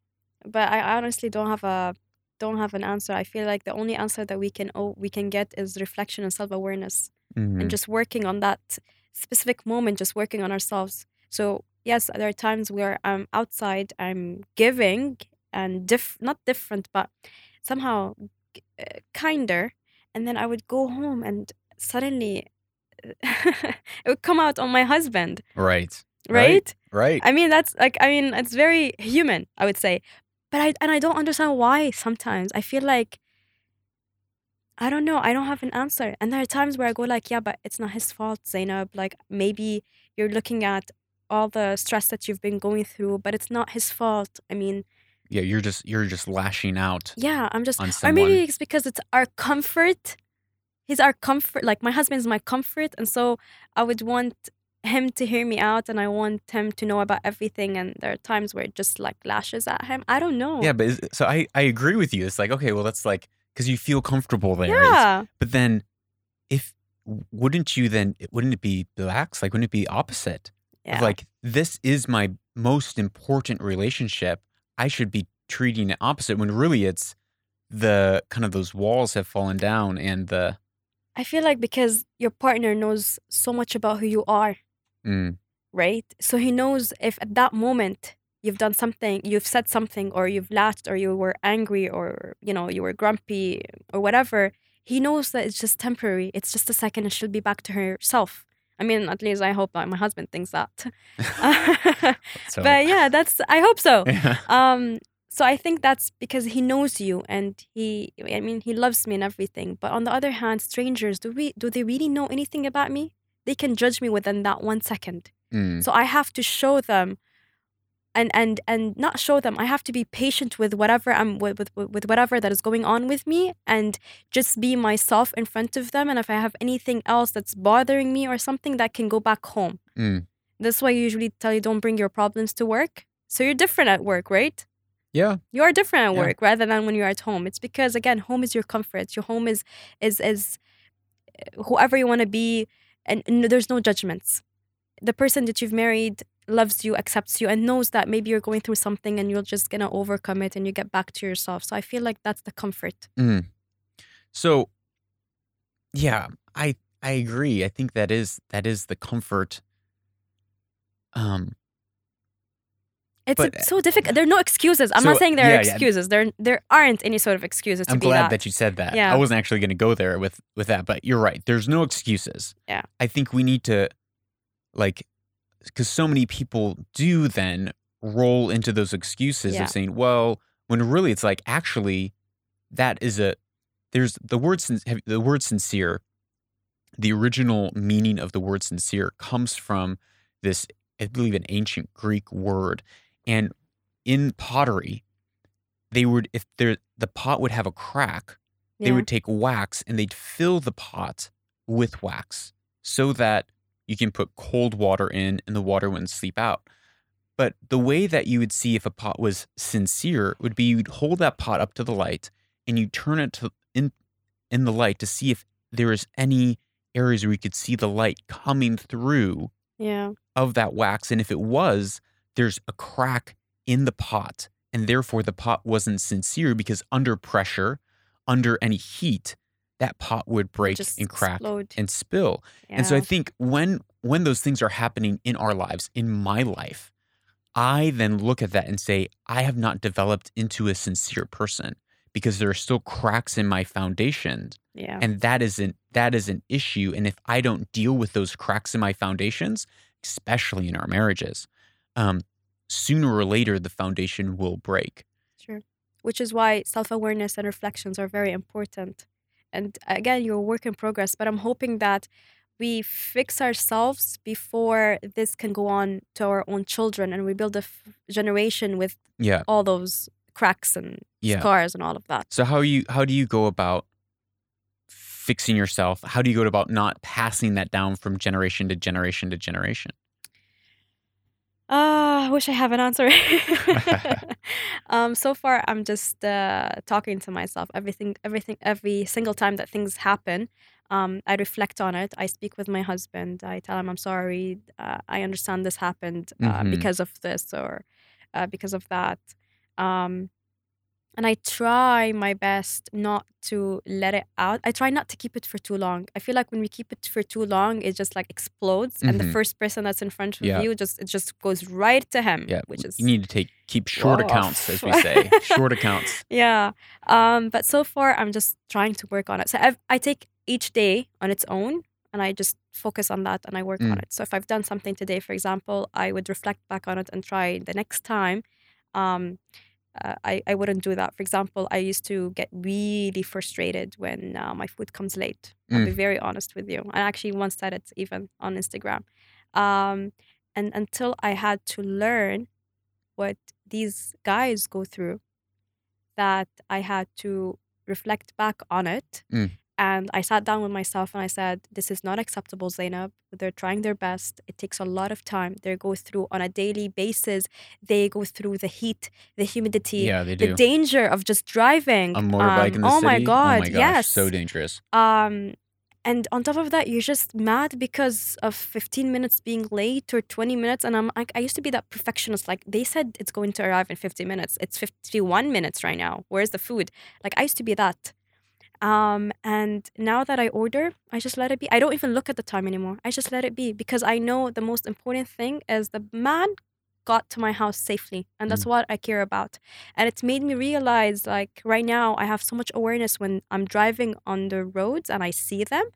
Speaker 1: but I honestly don't have a don't have an answer. I feel like the only answer that we can oh, we can get is reflection and self awareness, and
Speaker 2: Mhm.
Speaker 1: just working on that specific moment, just working on ourselves. So yes, there are times where I'm outside, I'm giving and diff not different, but somehow g- uh, kinder, and then I would go home and suddenly it would come out on my husband,
Speaker 2: Right.
Speaker 1: right?
Speaker 2: Right.
Speaker 1: I mean, that's like, I mean, it's very human, I would say. But I, and I don't understand why sometimes. I feel like, I don't know, I don't have an answer. And there are times where I go, like, yeah, but it's not his fault, Zainab. Like, maybe you're looking at all the stress that you've been going through, but it's not his fault. I mean,
Speaker 2: Yeah, you're just you're just lashing out
Speaker 1: yeah, I'm just, or maybe it's because it's our comfort. He's our comfort. Like, my husband is my comfort. And so I would want him to hear me out and I want him to know about everything. And there are times where it just like lashes at him. I don't know.
Speaker 2: Yeah, but is, so I I agree with you. It's like okay, well that's like because you feel comfortable there. It's-
Speaker 1: Yeah.
Speaker 2: but then, if wouldn't you then wouldn't it be relaxed? Like wouldn't it be opposite?
Speaker 1: Yeah.
Speaker 2: Like this is my most important relationship. I should be treating it opposite when really it's the kind of those walls have fallen down and the
Speaker 1: I feel like because your partner knows so much about who you are,
Speaker 2: mm,
Speaker 1: right? So he knows if at that moment you've done something, you've said something, or you've laughed, or you were angry, or you know you were grumpy, or whatever. He knows that it's just temporary. It's just a second, and she'll be back to herself. I mean, at least I hope that my husband thinks that.
Speaker 2: so
Speaker 1: but yeah, that's. I hope so.
Speaker 2: yeah.
Speaker 1: Um, so I think that's because he knows you and he I mean he loves me and everything. But on the other hand, strangers, do we do they really know anything about me? They can judge me within that one second.
Speaker 2: Mm,
Speaker 1: So I have to show them and and and not show them. I have to be patient with whatever I'm with with, with whatever that is going on with me and just be myself in front of them. And if I have anything else that's bothering me or something that can go back home.
Speaker 2: mm.
Speaker 1: That's why I usually tell you don't bring your problems to work. So you're different at work, right?
Speaker 2: Yeah.
Speaker 1: you are different at
Speaker 2: Yeah.
Speaker 1: work rather than when you're at home it's because again home is your comfort your home is is is uh, whoever you want to be and, and there's no judgments the person that you've married loves you accepts you and knows that maybe you're going through something and you're just gonna overcome it and you get back to yourself so i feel like that's the comfort
Speaker 2: Mm. So, yeah, I I agree. I think that is that is the comfort. Um,
Speaker 1: it's
Speaker 2: But,
Speaker 1: so difficult there are no excuses i'm
Speaker 2: so,
Speaker 1: not saying there
Speaker 2: yeah,
Speaker 1: are
Speaker 2: yeah.
Speaker 1: excuses there there aren't any sort of excuses to
Speaker 2: I'm glad
Speaker 1: that.
Speaker 2: that you said that.
Speaker 1: Yeah.
Speaker 2: I wasn't actually going to go there with with that, but you're right. There's no excuses.
Speaker 1: Yeah.
Speaker 2: I think we need to, like, because so many people do then roll into those excuses
Speaker 1: Yeah.
Speaker 2: of saying, well, when really it's like actually, that is a there's the word the word sincere. The original meaning of the word sincere comes from this, I believe, an ancient Greek word, and in pottery, they would if there the pot would have a crack, they would take wax and they'd fill the pot with wax so that you can put cold water in and the water wouldn't sleep out. But the way that you would see if a pot was sincere would be you'd hold that pot up to the light and you turn it to in in the light to see if there is any areas where you could see the light coming through
Speaker 1: yeah
Speaker 2: of that wax. And if it was, there's a crack in the pot. And therefore, the pot wasn't sincere because under pressure, under any heat, that pot would break
Speaker 1: just
Speaker 2: and crack
Speaker 1: explode.
Speaker 2: and spill. And so I think when when those things are happening in our lives, in my life, I then look at that and say, I have not developed into a sincere person because there are still cracks in my foundation
Speaker 1: Yeah.
Speaker 2: and that isn't that is an issue and if i don't deal with those cracks in my foundations especially in our marriages um sooner or later the foundation will break
Speaker 1: Sure. Which is why self awareness and reflections are very important. And again, you're a work in progress, but I'm hoping that we fix ourselves before this can go on to our own children and we build a f- generation with
Speaker 2: yeah
Speaker 1: all those cracks and
Speaker 2: yeah
Speaker 1: scars and all of that.
Speaker 2: so how you how do you go about fixing yourself how do you go about not passing that down from generation to generation to generation
Speaker 1: Ah, I wish I have an answer. um, so far, I'm just uh, talking to myself. Everything, everything, every single time that things happen, um, I reflect on it. I speak with my husband. I tell him I'm sorry. Uh, I understand this happened uh,
Speaker 2: Mhm.
Speaker 1: because of this or uh, because of that. Um, and I try my best not to let it out. I try not to keep it for too long. I feel like when we keep it for too long, it just like explodes, and the
Speaker 2: Mhm.
Speaker 1: first person that's in front of
Speaker 2: Yeah.
Speaker 1: you just it just goes right to him.
Speaker 2: yeah
Speaker 1: which is
Speaker 2: you need to take keep short
Speaker 1: Whoa.
Speaker 2: accounts as we say short accounts
Speaker 1: yeah. Um, but so far, I'm just trying to work on it. So I've, I take each day on its own, and I just focus on that and I work on
Speaker 2: Mm.
Speaker 1: it. So if I've done something today, for example, I would reflect back on it and try the next time. Um, uh, I, I wouldn't do that. For example, I used to get really frustrated when uh, my food comes late. I'll be very honest with you. I actually once said it even on Instagram. Um, and until I had to learn what these guys go through, that I had to reflect back on it.
Speaker 2: Mm.
Speaker 1: And I sat down with myself and I said, This is not acceptable, Zainab. They're trying their best. It takes a lot of time. They go through on a daily basis, they go through the heat, the humidity,
Speaker 2: yeah they do.
Speaker 1: the danger of just driving.
Speaker 2: a motorbike
Speaker 1: Um,
Speaker 2: in the
Speaker 1: oh
Speaker 2: city
Speaker 1: my God.
Speaker 2: oh my gosh
Speaker 1: yes.
Speaker 2: so dangerous
Speaker 1: Um, and on top of that, you're just mad because of 15 minutes being late or 20 minutes. And I'm like, I used to be that perfectionist. Like they said it's going to arrive in 50 minutes. It's 51 minutes right now. Where's the food? Like I used to be that. Um, and now that I order, I just let it be. I don't even look at the time anymore. I just let it be because I know the most important thing is the man got to my house safely. And that's what I care about. And it's made me realize like right now I have so much awareness when I'm driving on the roads and I see them.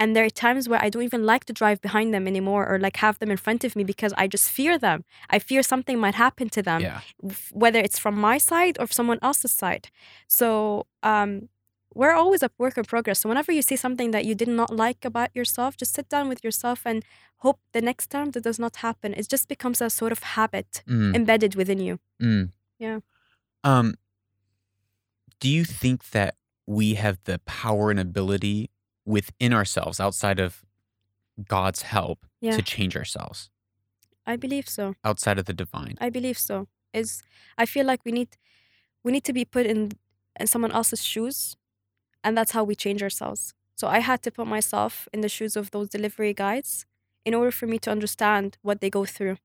Speaker 1: And there are times where I don't even like to drive behind them anymore or like have them in front of me because I just fear them. I fear something might happen to them,
Speaker 2: yeah
Speaker 1: whether it's from my side or someone else's side. So um, we're always a work in progress. So whenever you see something that you did not like about yourself, just sit down with yourself and hope the next time that does not happen. It just becomes a sort of habit
Speaker 2: Mm,
Speaker 1: embedded within you.
Speaker 2: mm.
Speaker 1: Yeah.
Speaker 2: um do you think that we have the power and ability within ourselves outside of god's help
Speaker 1: Yeah.
Speaker 2: to change ourselves
Speaker 1: I believe so.
Speaker 2: outside of the divine
Speaker 1: I believe so. Is I feel like we need we need to be put in in someone else's shoes, and that's how we change ourselves. So I had to put myself in the shoes of those delivery guys in order for me to understand what they go through.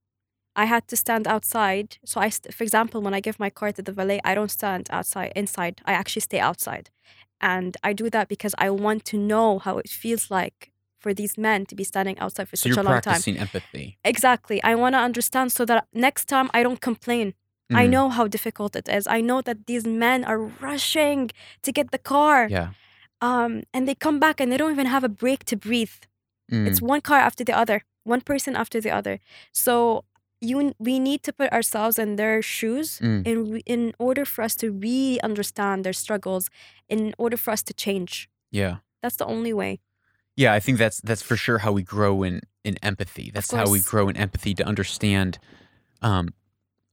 Speaker 1: I had to stand outside. So I, st- for example, when I give my car to the valet, I don't stand outside inside. I actually stay outside, and I do that because I want to know how it feels like for these men to be standing outside for
Speaker 2: so
Speaker 1: such
Speaker 2: you're
Speaker 1: a long time.
Speaker 2: practicing empathy
Speaker 1: Exactly. I want to understand so that next time I don't complain. I
Speaker 2: Mm,
Speaker 1: know how difficult it is. I know that these men are rushing to get the car.
Speaker 2: yeah
Speaker 1: Um, and they come back and they don't even have a break to breathe.
Speaker 2: Mm,
Speaker 1: It's one car after the other, one person after the other. So you we need to put ourselves in their shoes
Speaker 2: mm.
Speaker 1: in in order for us to really understand their struggles, in order for us to change.
Speaker 2: yeah
Speaker 1: That's the only way.
Speaker 2: Yeah, I think that's that's for sure how we grow in in empathy. That's how we grow in empathy to understand um,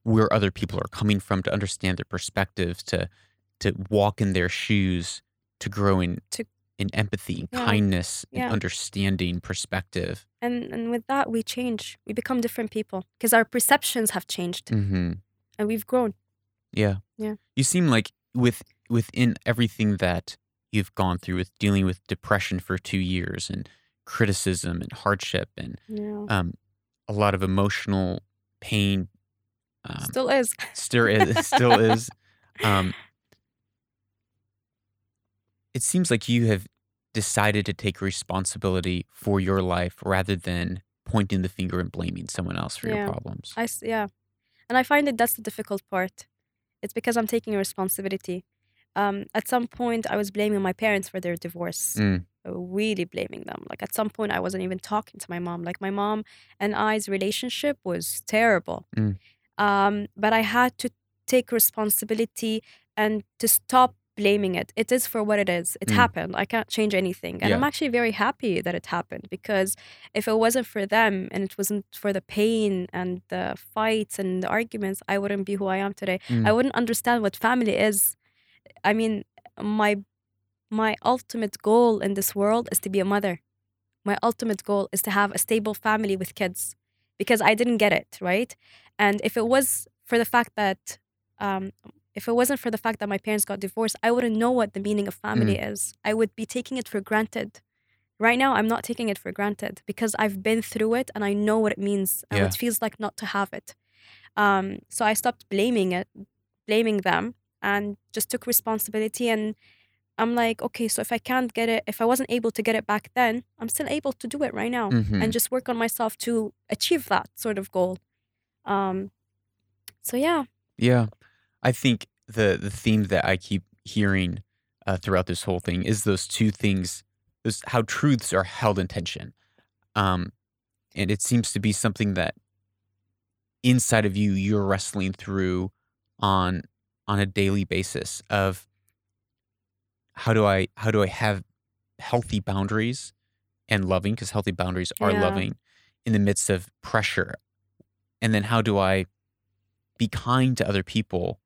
Speaker 2: where other people are coming from, to understand their perspectives, to to walk in their shoes, to grow in
Speaker 1: To-
Speaker 2: in empathy, and
Speaker 1: Yeah.
Speaker 2: kindness,
Speaker 1: Yeah.
Speaker 2: and understanding, perspective.
Speaker 1: And and with that we change. We become different people because our perceptions have changed
Speaker 2: hmm
Speaker 1: and we've grown.
Speaker 2: Yeah,
Speaker 1: Yeah.
Speaker 2: You seem like with within everything that you've gone through with dealing with depression for two years and criticism and hardship and
Speaker 1: Yeah.
Speaker 2: um, a lot of emotional pain. Um,
Speaker 1: Still is.
Speaker 2: still is, still is. Um, it seems like you have decided to take responsibility for your life rather than pointing the finger and blaming someone else for
Speaker 1: Yeah.
Speaker 2: your problems.
Speaker 1: I yeah, and I find that that's the difficult part. It's because I'm taking responsibility. Um, at some point, I was blaming my parents for their divorce.
Speaker 2: Mm.
Speaker 1: Really blaming them. Like at some point, I wasn't even talking to my mom. Like my mom and I's relationship was terrible.
Speaker 2: Mm.
Speaker 1: Um, but I had to take responsibility and to stop blaming it. It is for what it is. It
Speaker 2: Mm.
Speaker 1: happened. I can't change anything. And I'm actually very happy that it happened because if it wasn't for them and it wasn't for the pain and the fights and the arguments, I wouldn't be who I am today. I
Speaker 2: Mm.
Speaker 1: wouldn't understand what family is. I mean, my my ultimate goal in this world is to be a mother. My ultimate goal is to have a stable family with kids because I didn't get it, right? And if it was for the fact that um if it wasn't for the fact that my parents got divorced, I wouldn't know what the meaning of family is. I would be taking it for granted. Right now, I'm not taking it for granted because I've been through it and I know what it means and
Speaker 2: Yeah.
Speaker 1: what it feels like not to have it. Um, so I stopped blaming it, blaming them, and just took responsibility. And I'm like, okay, so if I can't get it, if I wasn't able to get it back then, I'm still able to do it right now
Speaker 2: Mhm.
Speaker 1: and just work on myself to achieve that sort of goal. Um, so yeah,
Speaker 2: Yeah. I think the the theme that I keep hearing uh, throughout this whole thing is those two things, those how truths are held in tension. Um, and it seems to be something that inside of you you're wrestling through on on a daily basis of how do I how do I have healthy boundaries and loving because healthy boundaries are
Speaker 1: Yeah.
Speaker 2: loving in the midst of pressure. And then how do I be kind to other people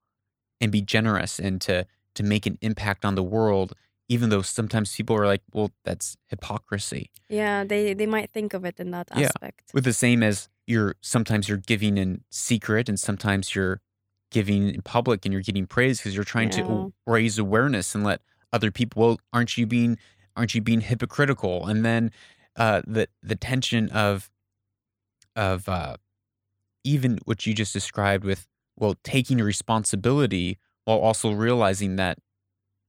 Speaker 2: and be generous and to to make an impact on the world even though sometimes people are like well that's hypocrisy
Speaker 1: yeah, they they might think of it in that
Speaker 2: Yeah.
Speaker 1: aspect.
Speaker 2: with the same as you're sometimes you're giving in secret and sometimes you're giving in public and you're getting praise because you're trying
Speaker 1: Yeah.
Speaker 2: to raise awareness and let other people well aren't you being aren't you being hypocritical and then uh the the tension of of uh even what you just described with well taking responsibility while also realizing that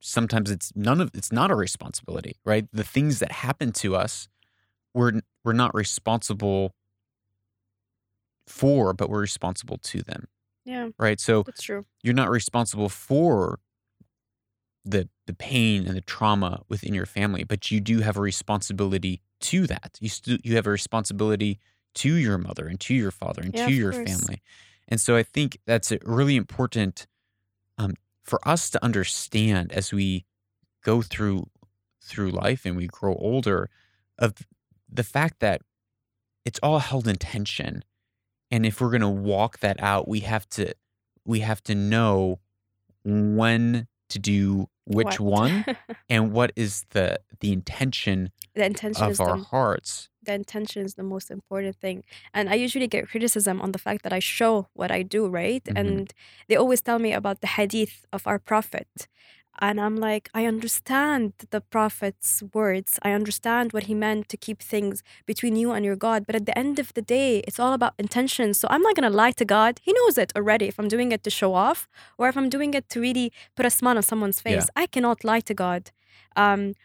Speaker 2: sometimes it's none of it's not a responsibility right? The things that happen to us we're we're not responsible for but we're responsible to them
Speaker 1: Yeah,
Speaker 2: right? So
Speaker 1: that's true.
Speaker 2: you're not responsible for the the pain and the trauma within your family but you do have a responsibility to that. You still you have a responsibility to your mother and to your father and
Speaker 1: Yeah,
Speaker 2: to your
Speaker 1: course.
Speaker 2: family and so i think that's really important um, for us to understand as we go through through life and we grow older of the fact that it's all held in tension and if we're going to walk that out we have to we have to know when to do which
Speaker 1: What?
Speaker 2: one and what is the the intention
Speaker 1: the intention is
Speaker 2: of our
Speaker 1: the
Speaker 2: hearts
Speaker 1: the intention is the most important thing. And I usually get criticism on the fact that I show what I do, right?
Speaker 2: Mhm.
Speaker 1: And they always tell me about the hadith of our prophet. And I'm like, I understand the prophet's words. I understand what he meant to keep things between you and your God. But at the end of the day, it's all about intention. So I'm not going to lie to God. He knows it already if I'm doing it to show off or if I'm doing it to really put a smile on someone's
Speaker 2: Yeah.
Speaker 1: face. I cannot lie to God. Um,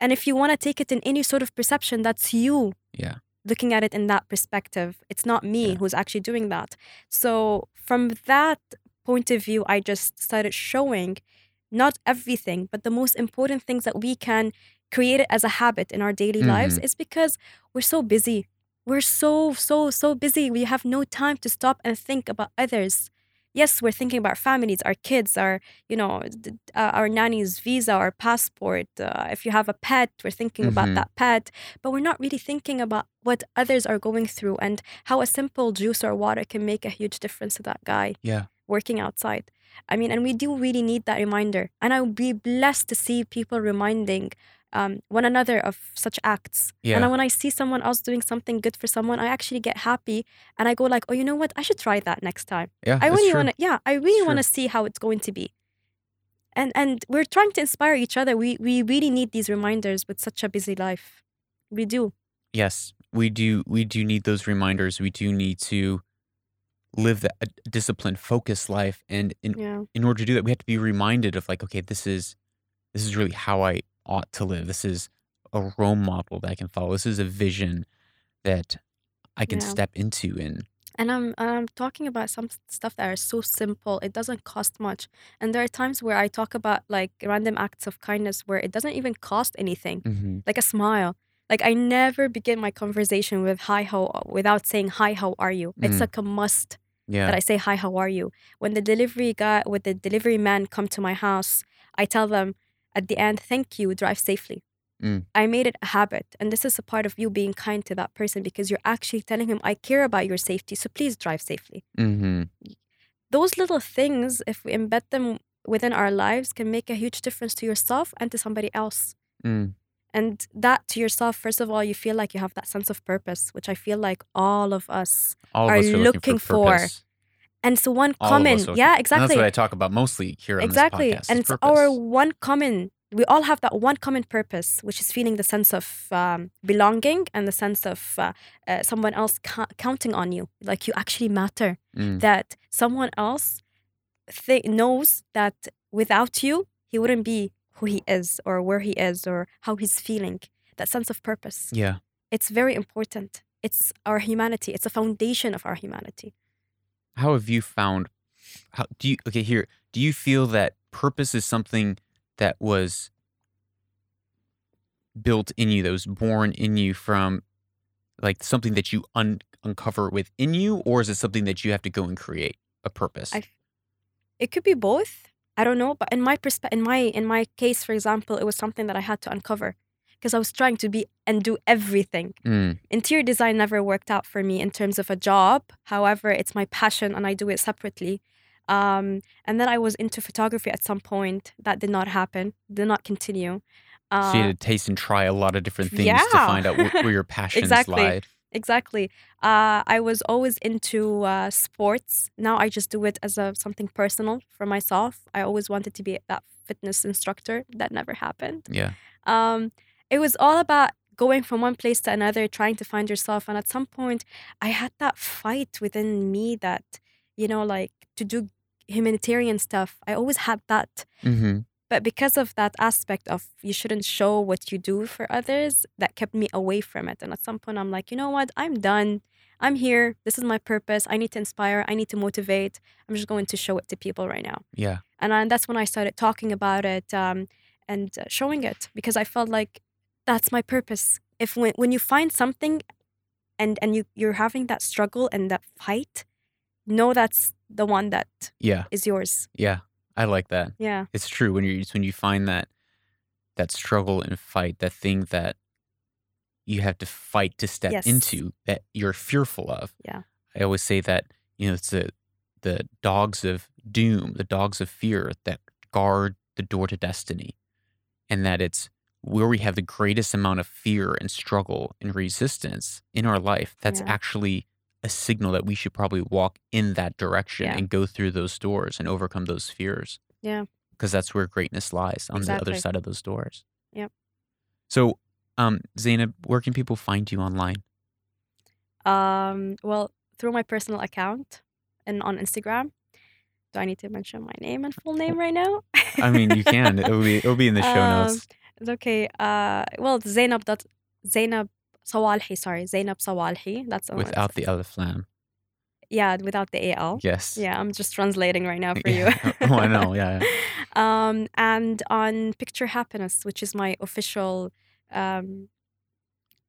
Speaker 1: and if you want to take it in any sort of perception, that's you
Speaker 2: yeah
Speaker 1: looking at it in that perspective. It's not me
Speaker 2: Yeah.
Speaker 1: who's actually doing that. So, from that point of view, I just started showing not everything, but the most important things that we can create it as a habit in our daily lives
Speaker 2: Mhm.
Speaker 1: is because we're so busy. We're so, so, so busy. We have no time to stop and think about others. Yes, we're thinking about families, our kids, our, you know, uh, our nanny's visa, our passport. Uh, if you have a pet, we're thinking about
Speaker 2: Mhm.
Speaker 1: that pet but we're not really thinking about what others are going through and how a simple juice or water can make a huge difference to that guy
Speaker 2: yeah
Speaker 1: working outside. I mean, and we do really need that reminder. And I would be blessed to see people reminding um, one another of such acts. And
Speaker 2: Yeah.
Speaker 1: then when I see someone else doing something good for someone, I actually get happy and I go like, oh, you know what? I should try that next time.
Speaker 2: yeah
Speaker 1: I really want to, yeah, I really want to see how it's going to be. And and we're trying to inspire each other. We we really need these reminders with such a busy life. We do.
Speaker 2: yes we do we do need those reminders we do need to live that a disciplined focused life and in
Speaker 1: Yeah.
Speaker 2: in order to do that we have to be reminded of like okay this is this is really how i ought to live this is a role model that i can follow this is a vision that i can
Speaker 1: Yeah.
Speaker 2: step into and
Speaker 1: And I'm I'm talking about some stuff that are so simple. It doesn't cost much. And there are times where I talk about like random acts of kindness where it doesn't even cost anything,
Speaker 2: hmm
Speaker 1: like a smile. Like I never begin my conversation with hi how without saying hi how are you. It's
Speaker 2: Mm.
Speaker 1: like a must
Speaker 2: Yeah.
Speaker 1: that I say hi how are you. When the delivery guy with the delivery man come to my house, I tell them at the end, thank you, drive safely.
Speaker 2: Mm.
Speaker 1: I made it a habit. And this is a part of you being kind to that person because you're actually telling him, I care about your safety. So please drive safely.
Speaker 2: hmm
Speaker 1: Those little things, if we embed them within our lives, can make a huge difference to yourself and to somebody else.
Speaker 2: Mm.
Speaker 1: And that to yourself, first of all, you feel like you have that sense of purpose, which I feel like all of us.
Speaker 2: All of
Speaker 1: Are
Speaker 2: us looking,
Speaker 1: looking
Speaker 2: for
Speaker 1: for. And so one
Speaker 2: All
Speaker 1: common,
Speaker 2: us are looking-
Speaker 1: yeah,
Speaker 2: And
Speaker 1: exactly.
Speaker 2: that's what I talk about mostly here on
Speaker 1: exactly
Speaker 2: this podcast.
Speaker 1: and it's our one common we all have that one common purpose which is feeling the sense of um, belonging and the sense of uh, uh, someone else ca- counting on you like you actually matter
Speaker 2: Mm.
Speaker 1: that someone else th- knows that without you he wouldn't be who he is or where he is or how he's feeling that sense of purpose
Speaker 2: Yeah.
Speaker 1: it's very important it's our humanity it's a foundation of our humanity
Speaker 2: How have you found? How do you? Okay, here. Do you feel that purpose is something that was built in you, that was born in you from, like something that you un- uncover within you, or is it something that you have to go and create a purpose?
Speaker 1: I it could be both i don't know but in my perspe- in my in my case for example it was something that i had to uncover because i was trying to be and do everything
Speaker 2: Mm,
Speaker 1: interior design never worked out for me in terms of a job however it's my passion and i do it separately um, and then i was into photography at some point that did not happen did not continue uh,
Speaker 2: so you had to taste and try a lot of different things to find out wh- where your passions
Speaker 1: Exactly.
Speaker 2: lied.
Speaker 1: Exactly. Uh, I was always into uh, sports. Now I just do it as a something personal for myself. I always wanted to be that fitness instructor. That never happened.
Speaker 2: Yeah.
Speaker 1: Um, it was all about going from one place to another, trying to find yourself. And at some point, I had that fight within me that, you know, like to do humanitarian stuff. I always had that.
Speaker 2: Hmm
Speaker 1: but because of that aspect of you shouldn't show what you do for others that kept me away from it. And at some point i'm like you know what? I'm done. I'm here. This is my purpose. I need to inspire. I need to motivate. I'm just going to show it to people right now.
Speaker 2: Yeah.
Speaker 1: and uh, that's when i started talking about it um, and uh, showing it because i felt like that's my purpose if when, when you find something and and you you're having that struggle and that fight know that's the one that
Speaker 2: Yeah.
Speaker 1: is yours
Speaker 2: Yeah. I like that.
Speaker 1: yeah
Speaker 2: It's true when you when you find that that struggle and fight, that thing that you have to fight to step
Speaker 1: Yes.
Speaker 2: into that you're fearful of.
Speaker 1: Yeah.
Speaker 2: I always say that, you know, it's the the dogs of doom, the dogs of fear that guard the door to destiny. And that it's where we have the greatest amount of fear and struggle and resistance in our life, that's
Speaker 1: Yeah.
Speaker 2: actually a signal that we should probably walk in that direction
Speaker 1: Yeah.
Speaker 2: and go through those doors and overcome those fears.
Speaker 1: Yeah.
Speaker 2: Because that's where greatness lies on the other side of those doors.
Speaker 1: Yep.
Speaker 2: So, um, Zainab, where can people find you online?
Speaker 1: Um, well, through my personal account and on Instagram. Do I need to mention my name and full name right now?
Speaker 2: I mean, you can. It'll be it'll be in the show
Speaker 1: Um,
Speaker 2: notes.
Speaker 1: It's okay. Uh, well, Zainab dot Zainab Sawalhi. Sorry, Zainab Sawalhi. That's the.
Speaker 2: Without the alif lam.
Speaker 1: yeah, without the al.
Speaker 2: Yes.
Speaker 1: Yeah, I'm just translating right now for you.
Speaker 2: Oh, I know. Yeah.
Speaker 1: um, and on Picture Happiness, which is my official um,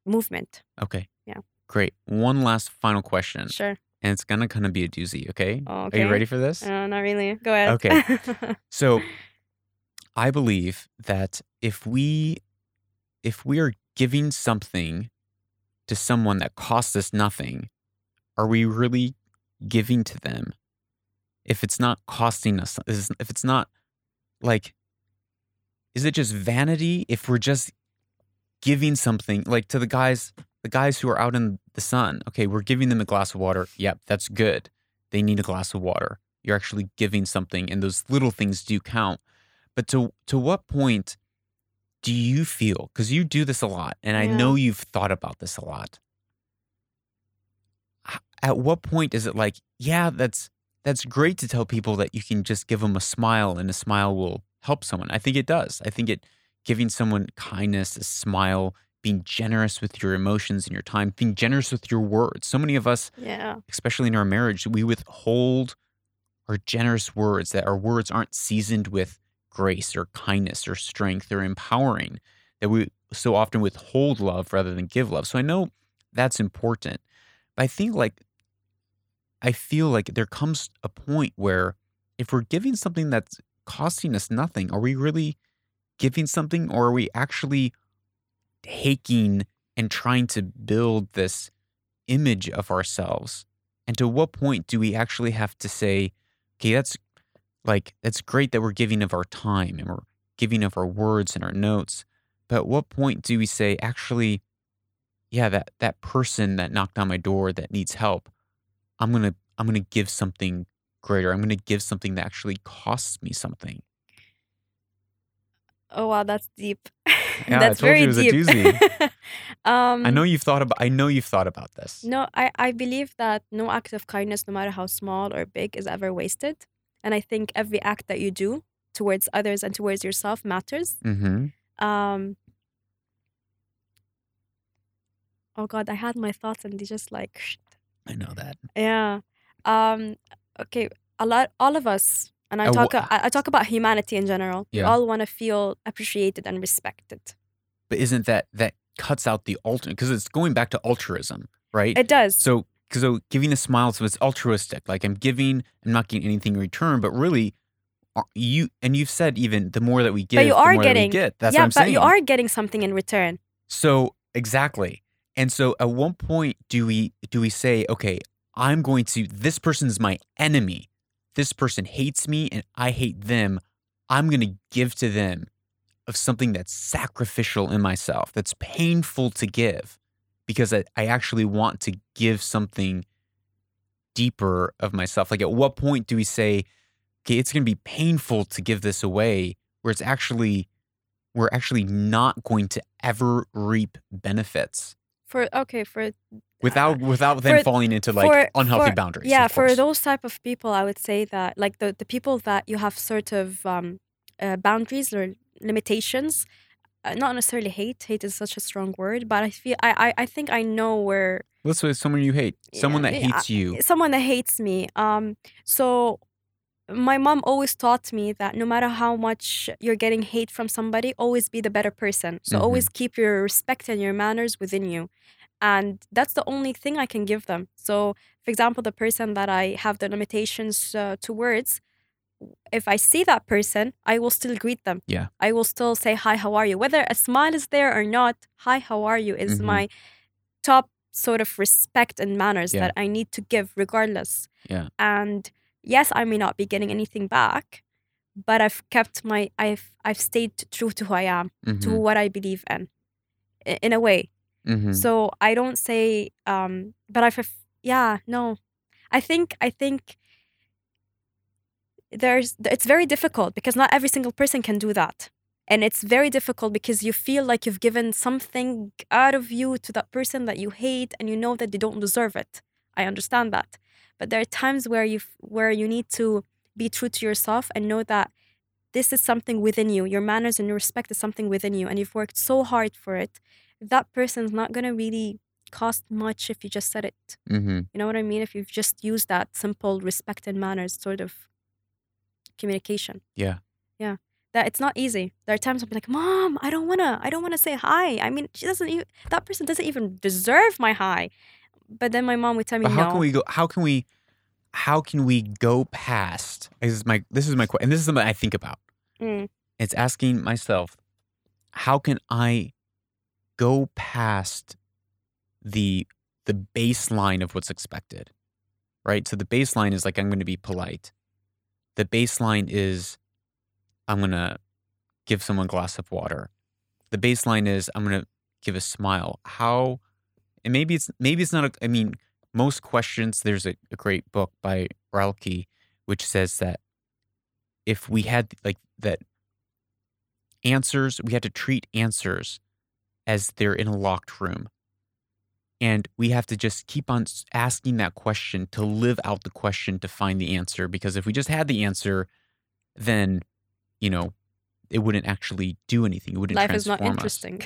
Speaker 1: movement.
Speaker 2: Okay.
Speaker 1: Yeah.
Speaker 2: Great. One last final question,
Speaker 1: Sure.
Speaker 2: and it's gonna kind of be a doozy. Okay.
Speaker 1: Oh,
Speaker 2: Are you ready for this?
Speaker 1: Uh, not really. Go ahead.
Speaker 2: Okay. So, I believe that if we if we are giving something to someone that costs us nothing, are we really giving to them? If it's not costing us, if it's not like, is it just vanity? If we're just giving something like to the guys, the guys who are out in the sun, okay, we're giving them a glass of water. Yep, that's good. They need a glass of water. You're actually giving something, and those little things do count. But to to what point do you feel? Because you do this a lot, and I
Speaker 1: Yeah.
Speaker 2: know you've thought about this a lot. At what point is it like, yeah, that's that's great to tell people that you can just give them a smile, and a smile will help someone. I think it does. I think it giving someone kindness, a smile, being generous with your emotions and your time, being generous with your words. So many of us,
Speaker 1: Yeah.
Speaker 2: especially in our marriage, we withhold our generous words, that our words aren't seasoned with grace or kindness or strength or empowering, that we so often withhold love rather than give love. So I know that's important. But I think like, I feel like there comes a point where if we're giving something that's costing us nothing, are we really giving something or are we actually taking and trying to build this image of ourselves? And to what point do we actually have to say, okay, that's like, that's great that we're giving of our time and we're giving of our words and our notes. But at what point do we say, actually, yeah, that, that person that knocked on my door that needs help, I'm going to, I'm going to give something greater. I'm going to give something that actually costs me something.
Speaker 1: Oh wow, that's deep.
Speaker 2: Yeah,
Speaker 1: that's very
Speaker 2: it was a
Speaker 1: deep. um,
Speaker 2: I know you've thought about, I know you've thought about this.
Speaker 1: No, I, I believe that no act of kindness, no matter how small or big, is ever wasted. And I think every act that you do towards others and towards yourself matters.
Speaker 2: Mm-hmm.
Speaker 1: Um, oh God, I had my thoughts and they just like,
Speaker 2: I know that.
Speaker 1: yeah. Um, okay, a lot, all of us, and I talk, I, I talk about humanity in general. We
Speaker 2: Yeah.
Speaker 1: all want to feel appreciated and respected.
Speaker 2: But isn't that, that cuts out the alternate, because it's going back to altruism, right?
Speaker 1: It does.
Speaker 2: So, so giving a smile, so it's altruistic. Like I'm giving, I'm not getting anything in return, but really, uh, you and you've said even the more that we give,
Speaker 1: you
Speaker 2: the
Speaker 1: are
Speaker 2: more that we
Speaker 1: getting-
Speaker 2: get. That's
Speaker 1: yeah,
Speaker 2: what I'm
Speaker 1: but
Speaker 2: saying.
Speaker 1: you are getting something in return.
Speaker 2: So exactly. And so at one point do we do we say, okay, I'm going to this person's my enemy. This person hates me and I hate them. I'm going to give to them of something that's sacrificial in myself, that's painful to give because I, I actually want to give something deeper of myself. Like at what point do we say, okay, it's going to be painful to give this away where it's actually we're actually not going to ever reap benefits
Speaker 1: For okay, for
Speaker 2: without without then
Speaker 1: for-
Speaker 2: falling into like
Speaker 1: for-
Speaker 2: unhealthy
Speaker 1: for-
Speaker 2: boundaries.
Speaker 1: Yeah, for those type of people, I would say that like the the people that you have sort of um, uh, boundaries or limitations. Uh, not necessarily hate. Hate is such a strong word, but I feel I I, I think I know where
Speaker 2: Let's say someone you hate, someone
Speaker 1: Yeah,
Speaker 2: that hates you.
Speaker 1: someone that hates me. Um, so my mom always taught me that no matter how much you're getting hate from somebody, always be the better person. So
Speaker 2: Mhm.
Speaker 1: always keep your respect and your manners within you. And that's the only thing I can give them. So, for example, the person that I have the limitations uh, towards, if I see that person, I will still greet them.
Speaker 2: Yeah.
Speaker 1: I will still say, Hi, how are you? Whether a smile is there or not, Hi, how are you is
Speaker 2: Mhm.
Speaker 1: my top sort of respect and manners
Speaker 2: Yeah.
Speaker 1: that I need to give regardless.
Speaker 2: Yeah.
Speaker 1: And yes, I may not be getting anything back, but I've kept my I've I've stayed true to who I am, to
Speaker 2: Mhm,
Speaker 1: what I believe in. In a way.
Speaker 2: mhm.
Speaker 1: So I don't say um but I've yeah, no. I think I think there's it's very difficult because not every single person can do that. And it's very difficult because you feel like you've given something out of you to that person that you hate and you know that they don't deserve it. I understand that. But there are times where you where you need to be true to yourself and know that this is something within you. Your manners and your respect is something within you and you've worked so hard for it. That person's not going to really cost much if you just said it.
Speaker 2: Mhm.
Speaker 1: You know what I mean? If you've just used that simple respect and manners sort of communication.
Speaker 2: Yeah.
Speaker 1: Yeah. That it's not easy. There are times I'll be like, Mom, I don't wanna, I don't wanna say hi. I mean, she doesn't even that person doesn't even deserve my hi. But then my mom would tell me
Speaker 2: But how
Speaker 1: no.
Speaker 2: can we go? How can we? How can we go past? This is my. This is my question, and this is something I think about.
Speaker 1: Mm,
Speaker 2: It's asking myself, how can I go past the the baseline of what's expected, right? So the baseline is like I'm going to be polite. The baseline is I'm going to give someone a glass of water. The baseline is I'm going to give a smile. How? And maybe it's maybe it's not. A, I mean, most questions. There's a, a great book by Rilke which says that if we had like that answers, we had to treat answers as they're in a locked room. And we have to just keep on asking that question to live out the question to find the answer. Because if we just had the answer, then, you know, it wouldn't actually do anything. It wouldn't
Speaker 1: Life is not interesting.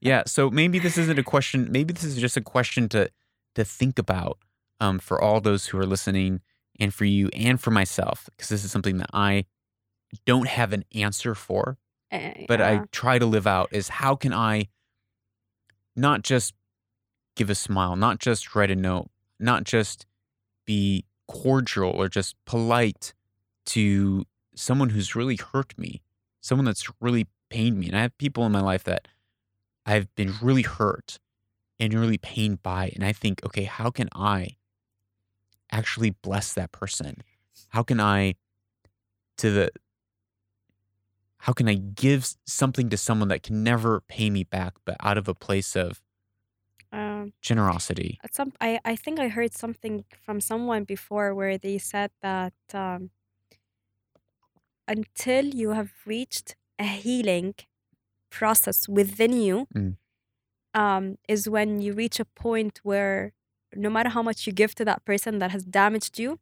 Speaker 2: Yeah. So maybe this isn't a question. Maybe this is just a question to to think about um, for all those who are listening, and for you, and for myself, because this is something that I don't have an answer for,
Speaker 1: Eh,
Speaker 2: but I try to live out. Is how can I not just give a smile, not just write a note, not just be cordial or just polite to someone who's really hurt me, someone that's really pained me. And I have people in my life that I've been really hurt and really pained by. And I think, okay, how can I actually bless that person? How can I, to the, how can I give something to someone that can never pay me back, but out of a place of
Speaker 1: Um,
Speaker 2: generosity?
Speaker 1: some I, I think I heard something from someone before where they said that um, until you have reached a healing process within you
Speaker 2: Mm.
Speaker 1: um, is when you reach a point where no matter how much you give to that person that has damaged you,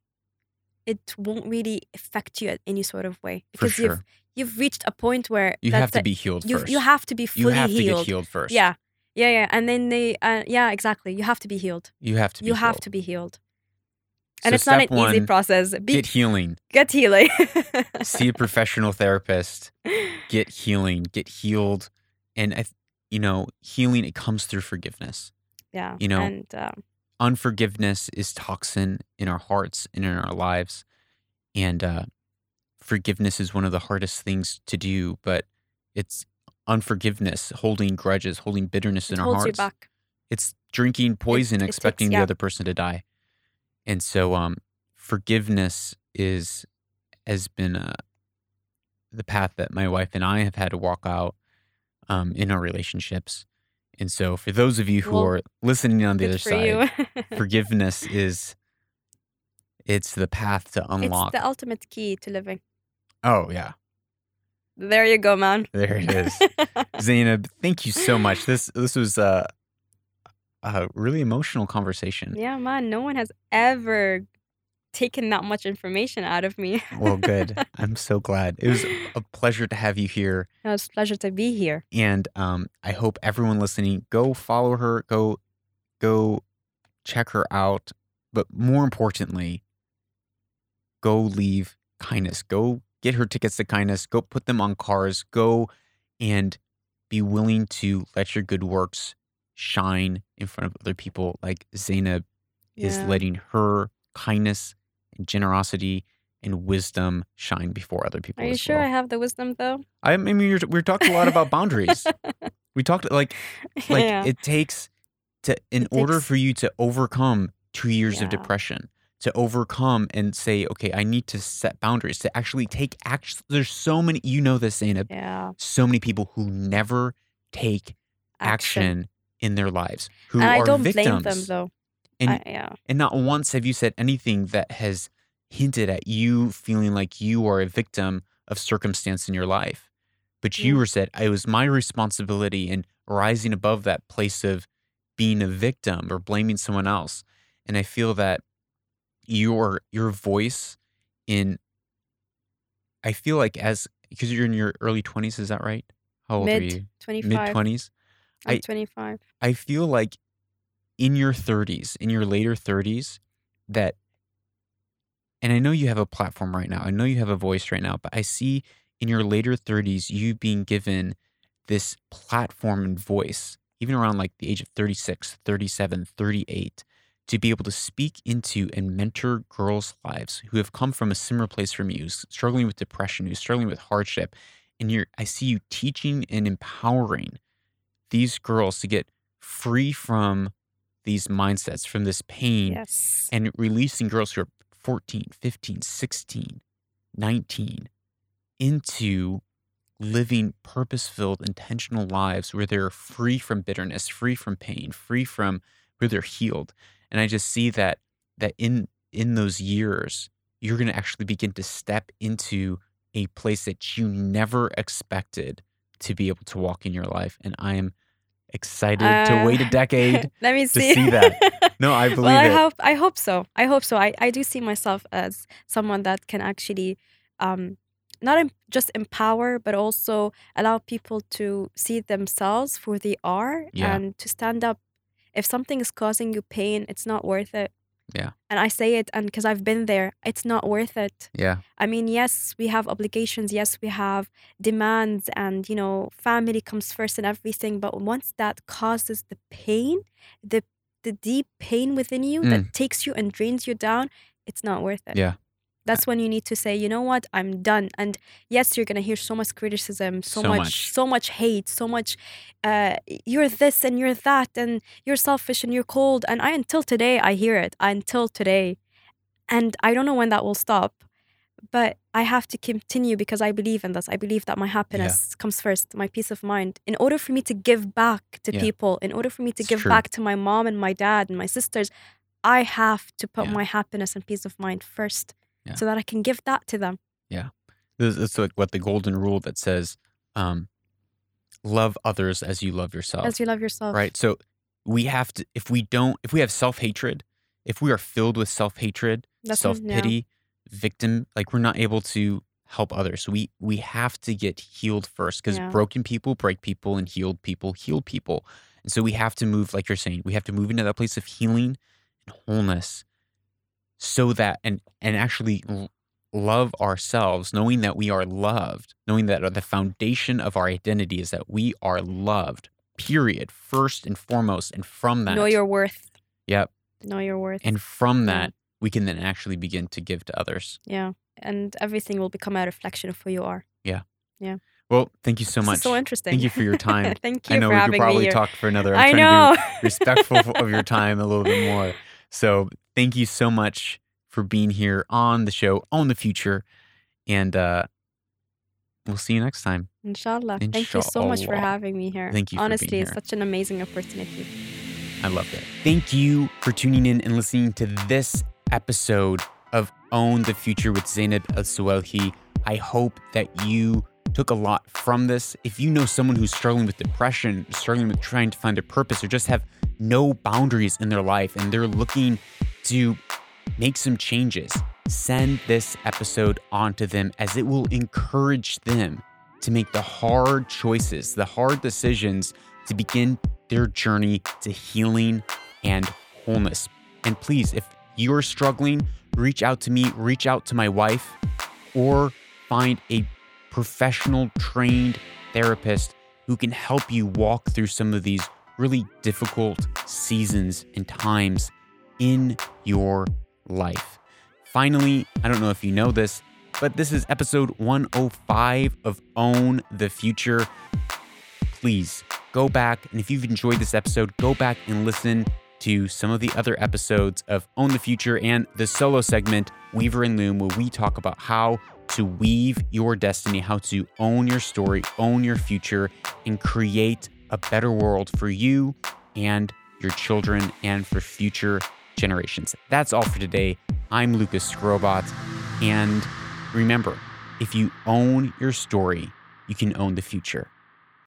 Speaker 1: it won't really affect you in any sort of way because you've you've reached a point where
Speaker 2: You have to
Speaker 1: a-
Speaker 2: be healed
Speaker 1: you
Speaker 2: first.
Speaker 1: you have to be fully
Speaker 2: You have to get healed first.
Speaker 1: Yeah, yeah, yeah, and then they uh, yeah exactly. You have to be healed.
Speaker 2: You have to be
Speaker 1: you have to be healed, and
Speaker 2: So
Speaker 1: it's not an
Speaker 2: step
Speaker 1: easy process. Be,
Speaker 2: Get healing.
Speaker 1: get healing.
Speaker 2: See a professional therapist. Get healing. Get healed. And, I, you know, healing, it comes through forgiveness.
Speaker 1: yeah,
Speaker 2: you know,
Speaker 1: and um,
Speaker 2: Unforgiveness is toxin in our hearts and in our lives. And uh, forgiveness is one of the hardest things to do, but it's unforgiveness, holding grudges, holding bitterness
Speaker 1: it
Speaker 2: in our hearts. It's drinking poison,
Speaker 1: it takes-
Speaker 2: expecting the
Speaker 1: yeah.
Speaker 2: other person to die. And so, um, forgiveness is has been uh, the path that my wife and I have had to walk out um, in our relationships. And so, for those of you who
Speaker 1: Well,
Speaker 2: are listening on the other
Speaker 1: for
Speaker 2: side, forgiveness is it's the path to
Speaker 1: it's
Speaker 2: unlock.
Speaker 1: the ultimate key to living.
Speaker 2: oh yeah,
Speaker 1: There you go, man.
Speaker 2: there it is. Zainab, thank you so much. This this was uh, a really emotional conversation.
Speaker 1: yeah, man. No one has ever taken that much information out of me.
Speaker 2: Well, good. I'm so glad. It was a pleasure to have you here.
Speaker 1: it was a pleasure to be here.
Speaker 2: And um, I hope everyone listening go follow her, go go check her out. But more importantly, go leave kindness. Go get her tickets to kindness. Go put them on cars. Go and be willing to let your good works shine in front of other people. Like Zainab is letting her kindness and generosity and wisdom shine before other people.
Speaker 1: Are you sure
Speaker 2: well.
Speaker 1: I have the wisdom though?
Speaker 2: I mean, we were, we talked a lot about boundaries. we talked like like
Speaker 1: yeah.
Speaker 2: it takes to in
Speaker 1: It
Speaker 2: order
Speaker 1: takes-
Speaker 2: for you to overcome two years of depression, to overcome and say, okay, I need to set boundaries, to actually take action. There's so many, you know this, Zainab,
Speaker 1: yeah.
Speaker 2: so many people who never take
Speaker 1: Action.
Speaker 2: action, in their lives, who
Speaker 1: And
Speaker 2: are
Speaker 1: I don't
Speaker 2: victims.
Speaker 1: blame them though.
Speaker 2: And
Speaker 1: I, yeah.
Speaker 2: and not once have you said anything that has hinted at you feeling like you are a victim of circumstance in your life. But you
Speaker 1: mm.
Speaker 2: were said, it was my responsibility in rising above that place of being a victim or blaming someone else. And I feel that your your voice in I feel like as because you're in your early twenties, is that right? How old are you?
Speaker 1: 25.
Speaker 2: Mid twenties?
Speaker 1: I'm
Speaker 2: I-
Speaker 1: 25.
Speaker 2: I feel like in your 30s, in your later 30s, that, and I know you have a platform right now, I know you have a voice right now, but I see in your later 30s you being given this platform and voice, even around like the age of 36, 37, 38, to be able to speak into and mentor girls' lives who have come from a similar place from you, who's struggling with depression, who's struggling with hardship. And you're, I see you teaching and empowering these girls to get free from these mindsets, from this pain,
Speaker 1: Yes.
Speaker 2: and releasing girls who are 14, 15, 16, 19 into living purpose filled, intentional lives where they're free from bitterness, free from pain, free from where they're healed. And I just see that that in in those years, you're gonna actually begin to step into a place that you never expected to be able to walk in your life. And I am excited to wait a
Speaker 1: Uh,
Speaker 2: decade
Speaker 1: Let me see.
Speaker 2: see that. No, I believe
Speaker 1: well, I
Speaker 2: it.
Speaker 1: hope I hope so. I hope so. I, I do see myself as someone that can actually um, not em- just empower, but also allow people to see themselves for they are
Speaker 2: Yeah.
Speaker 1: and to stand up. If something is causing you pain, it's not worth it.
Speaker 2: Yeah.
Speaker 1: And I say it, and because I've been there, it's not worth it.
Speaker 2: Yeah.
Speaker 1: I mean, yes, we have obligations. Yes, we have demands, and you know, family comes first and everything. But once that causes the pain, the the deep pain within you that takes you and drains you down, it's not worth it.
Speaker 2: Mm. Yeah.
Speaker 1: That's when you need to say, you know what, I'm done. And yes, you're gonna hear so much criticism, so,
Speaker 2: So
Speaker 1: much,
Speaker 2: much.
Speaker 1: so much hate, so much. Uh, you're this and you're that, and you're selfish and you're cold. And I, until today, I hear it. Until today, and I don't know when that will stop. But I have to continue because I believe in this. I believe that my happiness comes first, my peace of mind. In order for me to give back to
Speaker 2: Yeah.
Speaker 1: people, in order for me to
Speaker 2: It's
Speaker 1: give
Speaker 2: true.
Speaker 1: back to my mom and my dad and my sisters, I have to put
Speaker 2: Yeah.
Speaker 1: my happiness and peace of mind first
Speaker 2: Yeah.
Speaker 1: so that I can give that to them. Yeah.
Speaker 2: This it's like what the golden rule that says, um, love others as you love yourself.
Speaker 1: As you love yourself.
Speaker 2: right? So we have to if we don't if we have self-hatred, if we are filled with self-hatred,
Speaker 1: That's when- yeah.
Speaker 2: self-pity, victim, like we're not able to help others. So we we have to get healed first because
Speaker 1: Yeah.
Speaker 2: broken people break people and healed people heal people. And so we have to move, like you're saying, we have to move into that place of healing and wholeness so that and and actually love ourselves, knowing that we are loved, knowing that uh, the foundation of our identity is that we are loved. Period. First and foremost, and from that,
Speaker 1: Know your worth.
Speaker 2: yep,
Speaker 1: Know your worth.
Speaker 2: and from that, we can then actually begin to give to others.
Speaker 1: yeah. And everything will become a reflection of who you are.
Speaker 2: Yeah yeah well, thank you so much.
Speaker 1: so interesting.
Speaker 2: Thank you for your time.
Speaker 1: Thank you
Speaker 2: I know
Speaker 1: for
Speaker 2: we could probably talk for another. I'm
Speaker 1: I
Speaker 2: trying
Speaker 1: know.
Speaker 2: to be respectful of your time a little bit more. So thank you so much for being here on the show, Own the Future, and uh, we'll see you next time.
Speaker 1: Inshallah. Thank you so much for having me here.
Speaker 2: Thank you
Speaker 1: Honestly, it's such an amazing opportunity.
Speaker 2: I loved it. Thank you for tuning in and listening to this episode of Own the Future with Zainab Al Sawalhi. I hope that you took a lot from this. If you know someone who's struggling with depression, struggling with trying to find a purpose, or just have no boundaries in their life and they're looking to make some changes, send this episode on to them as it will encourage them to make the hard choices, the hard decisions to begin their journey to healing and wholeness. And please, if you're struggling, reach out to me, reach out to my wife, or find a professional trained therapist who can help you walk through some of these really difficult seasons and times in your life. Finally, I don't know if you know this, but this is episode 105 of Own the Future. Please go back, and if you've enjoyed this episode, go back and listen to some of the other episodes of Own the Future and the solo segment, Weaver and Loom, where we talk about how to weave your destiny, how to own your story, own your future, and create a better world for you and your children and for future generations. That's all for today. I'm Lucas Skrobot. And remember, if you own your story, you can own the future.